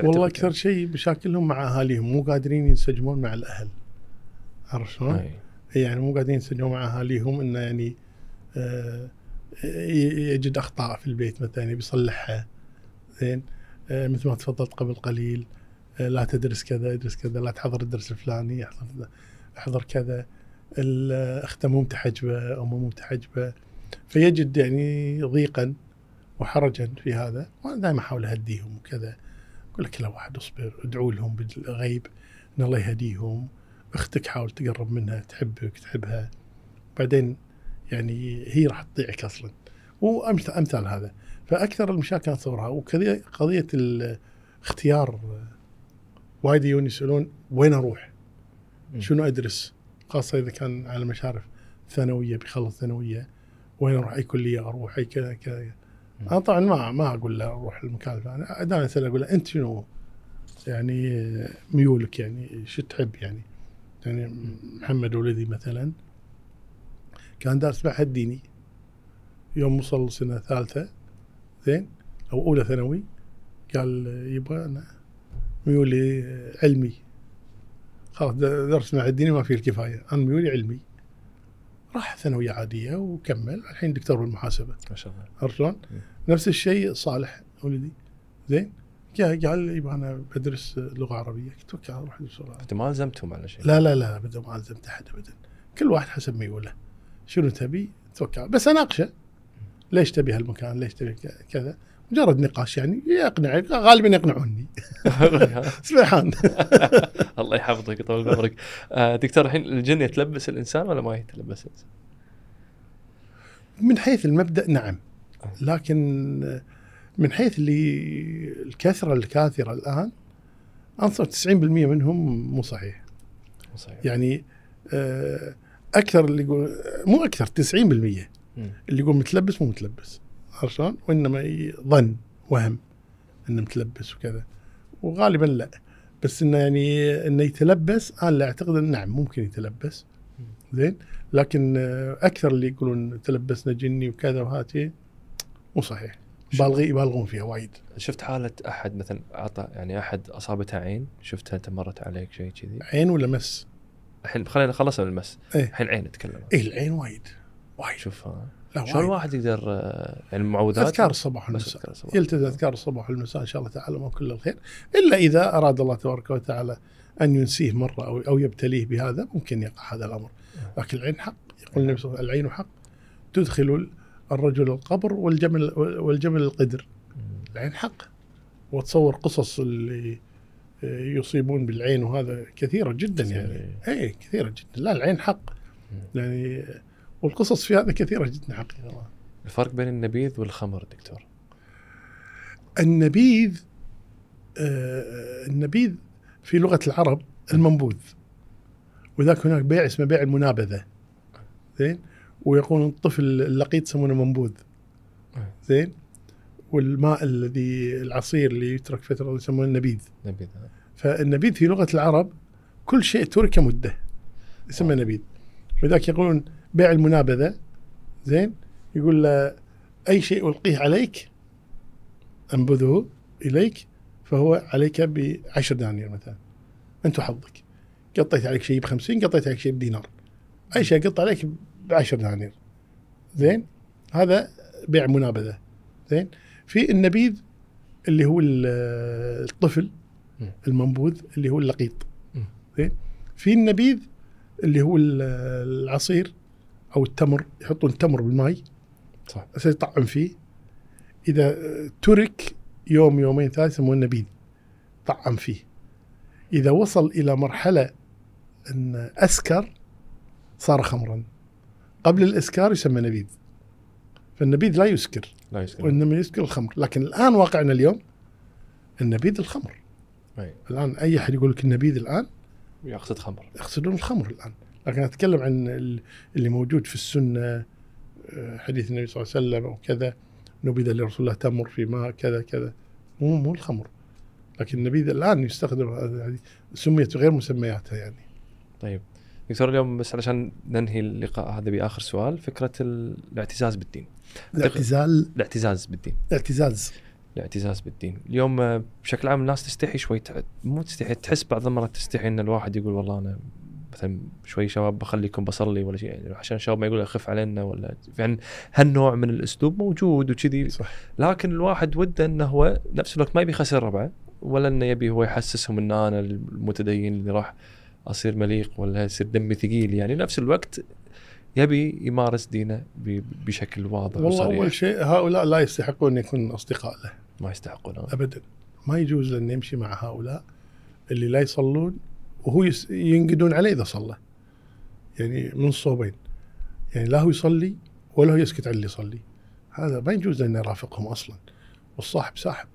والله أكثر شيء مشاكلهم مع أهاليهم مو قادرين ينسجمون مع الأهل. عرفت شلون؟ أي. يعني مو قادرين ينسجمون مع أهاليهم إنه يعني آه، يجد أخطاء في البيت مثلا يبي يصلحها زين؟ آه، مثل ما تفضلت قبل قليل آه، لا تدرس كذا ادرس كذا لا تحضر الدرس الفلاني احضر احضر كذا. اخته مو متحجبة أمه مو متحجبة. فيجد يعني ضيقا وحرجا في هذا. وأنا دائما أحاول أهديهم وكذا. أقول لك كل واحد اصبر ادعوا لهم بالغيب إن الله يهديهم. أختك حاول تقرب منها تحبك تحبها. بعدين يعني هي راح تطيعك أصلا. وامثال أمثال هذا. فأكثر المشاكل أتصورها. وكذا قضية الاختيار وايد يجون يسألون وين أروح؟ شنو أدرس؟ خاصة إذا كان على مشارف ثانوية بيخلص ثانوية. وين أروح؟ أي كلية أروح؟ أي كذا كذا أنا طبعا ما ما أقول له أروح المكان الفلاني. دائما اساله أقول له أنت شنو؟ يعني ميولك يعني شو تحب يعني؟ يعني محمد ولدي مثلا كان دارس معهد ديني. يوم وصل سنة ثالثة زين أو أولى ثانوي قال يبغى أنا ميولي علمي. خلاص درس معهد ديني ما فيه الكفاية. أنا ميولي علمي. راح ثانوية عادية وكمل. الحين دكتور بالمحاسبة. ما شاء الله. عرفت شلون؟ نفس الشيء صالح ولدي. زين قال يبغى أنا بدرس لغة عربية. قلت توكل أروح أدرس لغة عربية. أنت ما ألزمتهم على شيء؟ لا لا لا ابدا ما ألزمت أحد ابدا. كل واحد حسب ميوله شنو تبي؟ توكل. بس أناقشه. ليش تبي هالمكان؟ ليش تبي كذا؟ مجرد نقاش يعني. يقنعك غالبا يقنعوني. سبحان. الله يحفظك يطول بعمرك. آه، دكتور الحين الجن يتلبس الإنسان ولا ما يتلبس الإنسان؟ من حيث المبدأ نعم. لكن من حيث اللي الكثرة الكاثرة الآن أنصر 90% منهم مو صحيح. صحيح. يعني آه، أكثر اللي يقول مو أكثر 90% اللي. يقول متلبس مو متلبس. عرفت شلون؟ وإنما ظن وهم إنه متلبس وكذا. وغالبا لا. بس إنه يعني إنه يتلبس أنا لا أعتقد إنه نعم ممكن يتلبس. زين؟ لكن آه، أكثر اللي يقولون تلبسنا جني وكذا وهاتي مو صحيح. بالغي يبالغون فيها وايد. شفت حالة أحد مثلا أعطى يعني أحد أصابته عين شفتها أنت مرت عليك شيء كذي؟ عين ولا مس؟ الحين خلينا خلصنا من المس. إيه. الحين عين نتكلم. اي العين وايد. وايد. شوف لا شلون الواحد يقدر آه، يعني المعوذات؟ اذكار الصباح والمساء. يلتزم اذكار الصباح والمساء إن شاء الله تعالى ما كل الخير. إلا إذا أراد الله تبارك وتعالى أن ينسيه مرة أو أو يبتليه بهذا ممكن يقع هذا الأمر. لكن العين حق. يقول النبي صلى الله عليه وسلم العين حق. تدخل الرجل القبر والجمل والجمل القدر. العين حق. وتصور قصص اللي يصيبون بالعين وهذا كثيرة جدا يعني. اي كثيرة جدا. لا العين حق. يعني والقصص في هذا كثيرة جدا حقيقة. الفرق بين النبيذ والخمر دكتور. النبيذ آه، النبيذ في لغة العرب المنبوذ. وذاك هناك بيع اسمه بيع المنابذة. زين؟ ويقولون الطفل اللقيط يسمونه منبوذ. زين؟ والماء الذي العصير اللي يترك فترة يسمونه النبيذ نبيذ ها. فالنبيذ في لغة العرب كل شيء ترك مدة يسمى نبيذ. وذاك يقولون بيع المنابذة زين؟ يقول له أي شيء ألقيه عليك أنبذه إليك فهو عليك بعشر دنانير مثلا. أنت وحظك. قطيت عليك شيء بخمسين قطيت عليك شيء بدينار. أي شيء قط عليك بعشر دنانير. زين؟ هذا بيع منابذة. زين؟ في النبيذ اللي هو ال- الطفل. المنبوذ اللي هو اللقيط. زين؟ في النبيذ اللي هو ال- العصير أو التمر يحطون التمر بالماء صح. بس يطعم فيه. إذا ترك يوم يومين ثلاث يسمونه النبيذ. طعم فيه. إذا وصل إلى مرحلة إن أسكر صار خمرا. قبل الإسكار يسمى نبيذ. فالنبيذ لا يسكر. لا يسكر. وإنما يسكر الخمر. لكن الآن واقعنا اليوم النبيذ الخمر. أي. الآن أي أحد يقول لك النبيذ الآن؟ يقصد خمر. يقصدون الخمر الآن. لكن أتكلم عن ال- اللي موجود في السنة آه، حديث النبي صلى الله عليه وسلم أو كذا نبذ لرسول الله تمر في ماء كذا كذا. مو مو الخمر. لكن النبيذ الآن يستخدم سميت غير مسمياتها يعني. طيب. دكتور اليوم بس علشان ننهي اللقاء هذا بآخر سؤال فكرة ال- الاعتزاز بالدين. الاعتزال؟ الاعتزاز بالدين. الاعتزاز. الاعتزاز بالدين. اليوم آه، بشكل عام الناس تستحي شوي مو تستحي تحس بعض المرات تستحي إن الواحد يقول والله أنا مثلا شوي شباب بخليكم بصلي ولا شيء يعني عشان الشباب ما يقول أخف علينا ولا يعني هالنوع من الأسلوب موجود وكذي. لكن الواحد وده إنه هو نفس الوقت ما يبي يخسر ربعه ولا إنه يبي هو يحسسهم إن أنا المتدين اللي راح أصير مليق ولا يصير دمي ثقيل. يعني نفس الوقت يبي يمارس دينه بشكل واضح والله وصريح. أول شيء هؤلاء لا يستحقون أن يكونوا أصدقاء له. ما يستحقون. آه. ابدا. ما يجوز لنا يمشي مع هؤلاء اللي لا يصلون وهو ينقدون عليه إذا صلى. يعني من الصوبين يعني لا هو يصلي ولا هو يسكت على اللي يصلي. هذا ما يجوز لنا نرافقهم أصلا. والصاحب ساحب.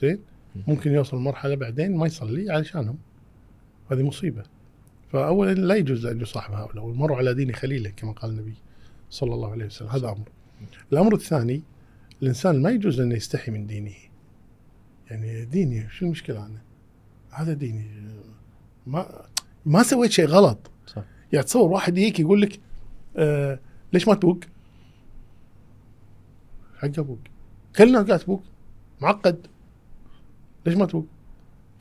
زين؟ ممكن يوصل مرحلة بعدين ما يصلي علشانهم. هذه مصيبة. فاولا لا يجوز أن يصاحب هؤلاء والمرء على دين خليله كما قال النبي صلى الله عليه وسلم. هذا أمر. الأمر الثاني الإنسان ما يجوز انه يستحي من دينه. يعني ديني شو المشكلة أنا؟ هذا ديني. ما ما سويت شيء غلط. صح. يعني تصور واحد يجيك يقول لك آه ليش ما تبوق؟ حق أبوك. كل الناس قاعد تبوق معقد. ليش ما تبوق؟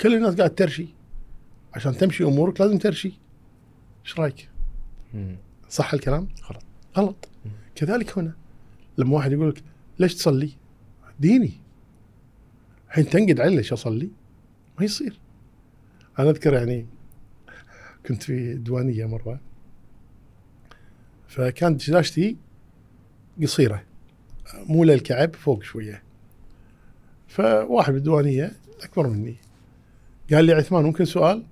كل الناس قاعد ترشي. عشان تمشي أمورك لازم ترشي إيش رأيك؟ صح الكلام؟ غلط. غلط. كذلك هنا لما واحد يقول لك ليش تصلي؟ ديني الحين تنقد علي ليش أصلي؟ ما يصير أنا أذكر يعني كنت في ديوانيه مرة فكانت دشداشتي قصيرة مو للكعب فوق شوية فواحد بالديوانيه أكبر مني قال لي عثمان ممكن سؤال؟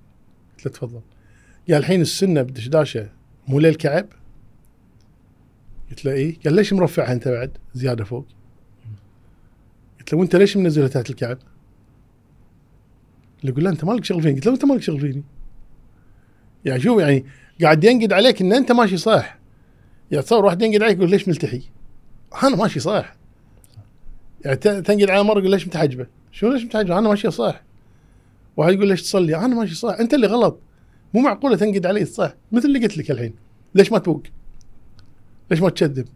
قلت له تفضل قال الحين السنة بالدشداشه مو للكعب؟ قلت له إيه؟ قال ليش مرفعها أنت بعد زيادة فوق؟ قلت له وأنت ليش منزلها تحت الكعب؟ اللي يقول له أنت مالك شغل فيني قلت له أنت مالك شغل فيني يعني شوف يعني قاعد ينقد عليك إن أنت ماشي صح يعني تصور واحد ينقد عليك يقول ليش ملتحي؟ أنا ماشي صح يعني تنقد على مرة يقول ليش متحجبة؟ شو ليش متحجبة؟ أنا ماشي صح واحد يقول ليش تصلي؟ أنا ماشي صح. أنت اللي غلط. مو معقولة تنقد علي؟ صح. مثل اللي قلت لك الحين. ليش ما توق؟ ليش ما تكذب؟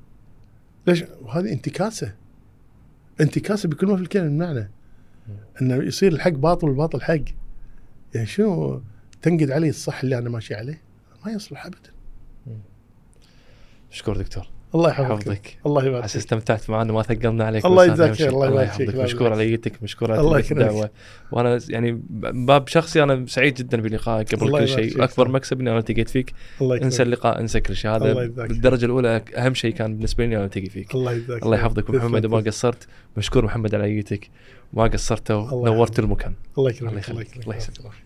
ليش؟ وهذه انتكاسة. انتكاسة بكل ما في الكلمة المعنى. انه يصير الحق باطل والباطل حق. يعني شنو تنقد علي الصح اللي أنا ماشي عليه؟ ما يصلح ابدا. شكرا دكتور. الله يحفظك الله يبارك فيك استمتعت معنا ما ثقلنا عليك الله يجزاك. خير، الله يبارك يحفظك فيك، مشكور على يدك مشكور على. الدعوة وأنا يعني باب شخصي أنا سعيد جدا بلقائك قبل كل شيء أكبر. مكسب إني أنا التقيت فيك الله انسى اللقاء انسى كل شيء الله هذا. بالدرجة الأولى أهم شيء كان بالنسبة لي أنا التقي فيك الله يجزاك الله. يحفظك محمد وما. قصرت مشكور محمد على عيتك ما قصرت يحفظك. المكان الله الله يكرمك الله. يسلمك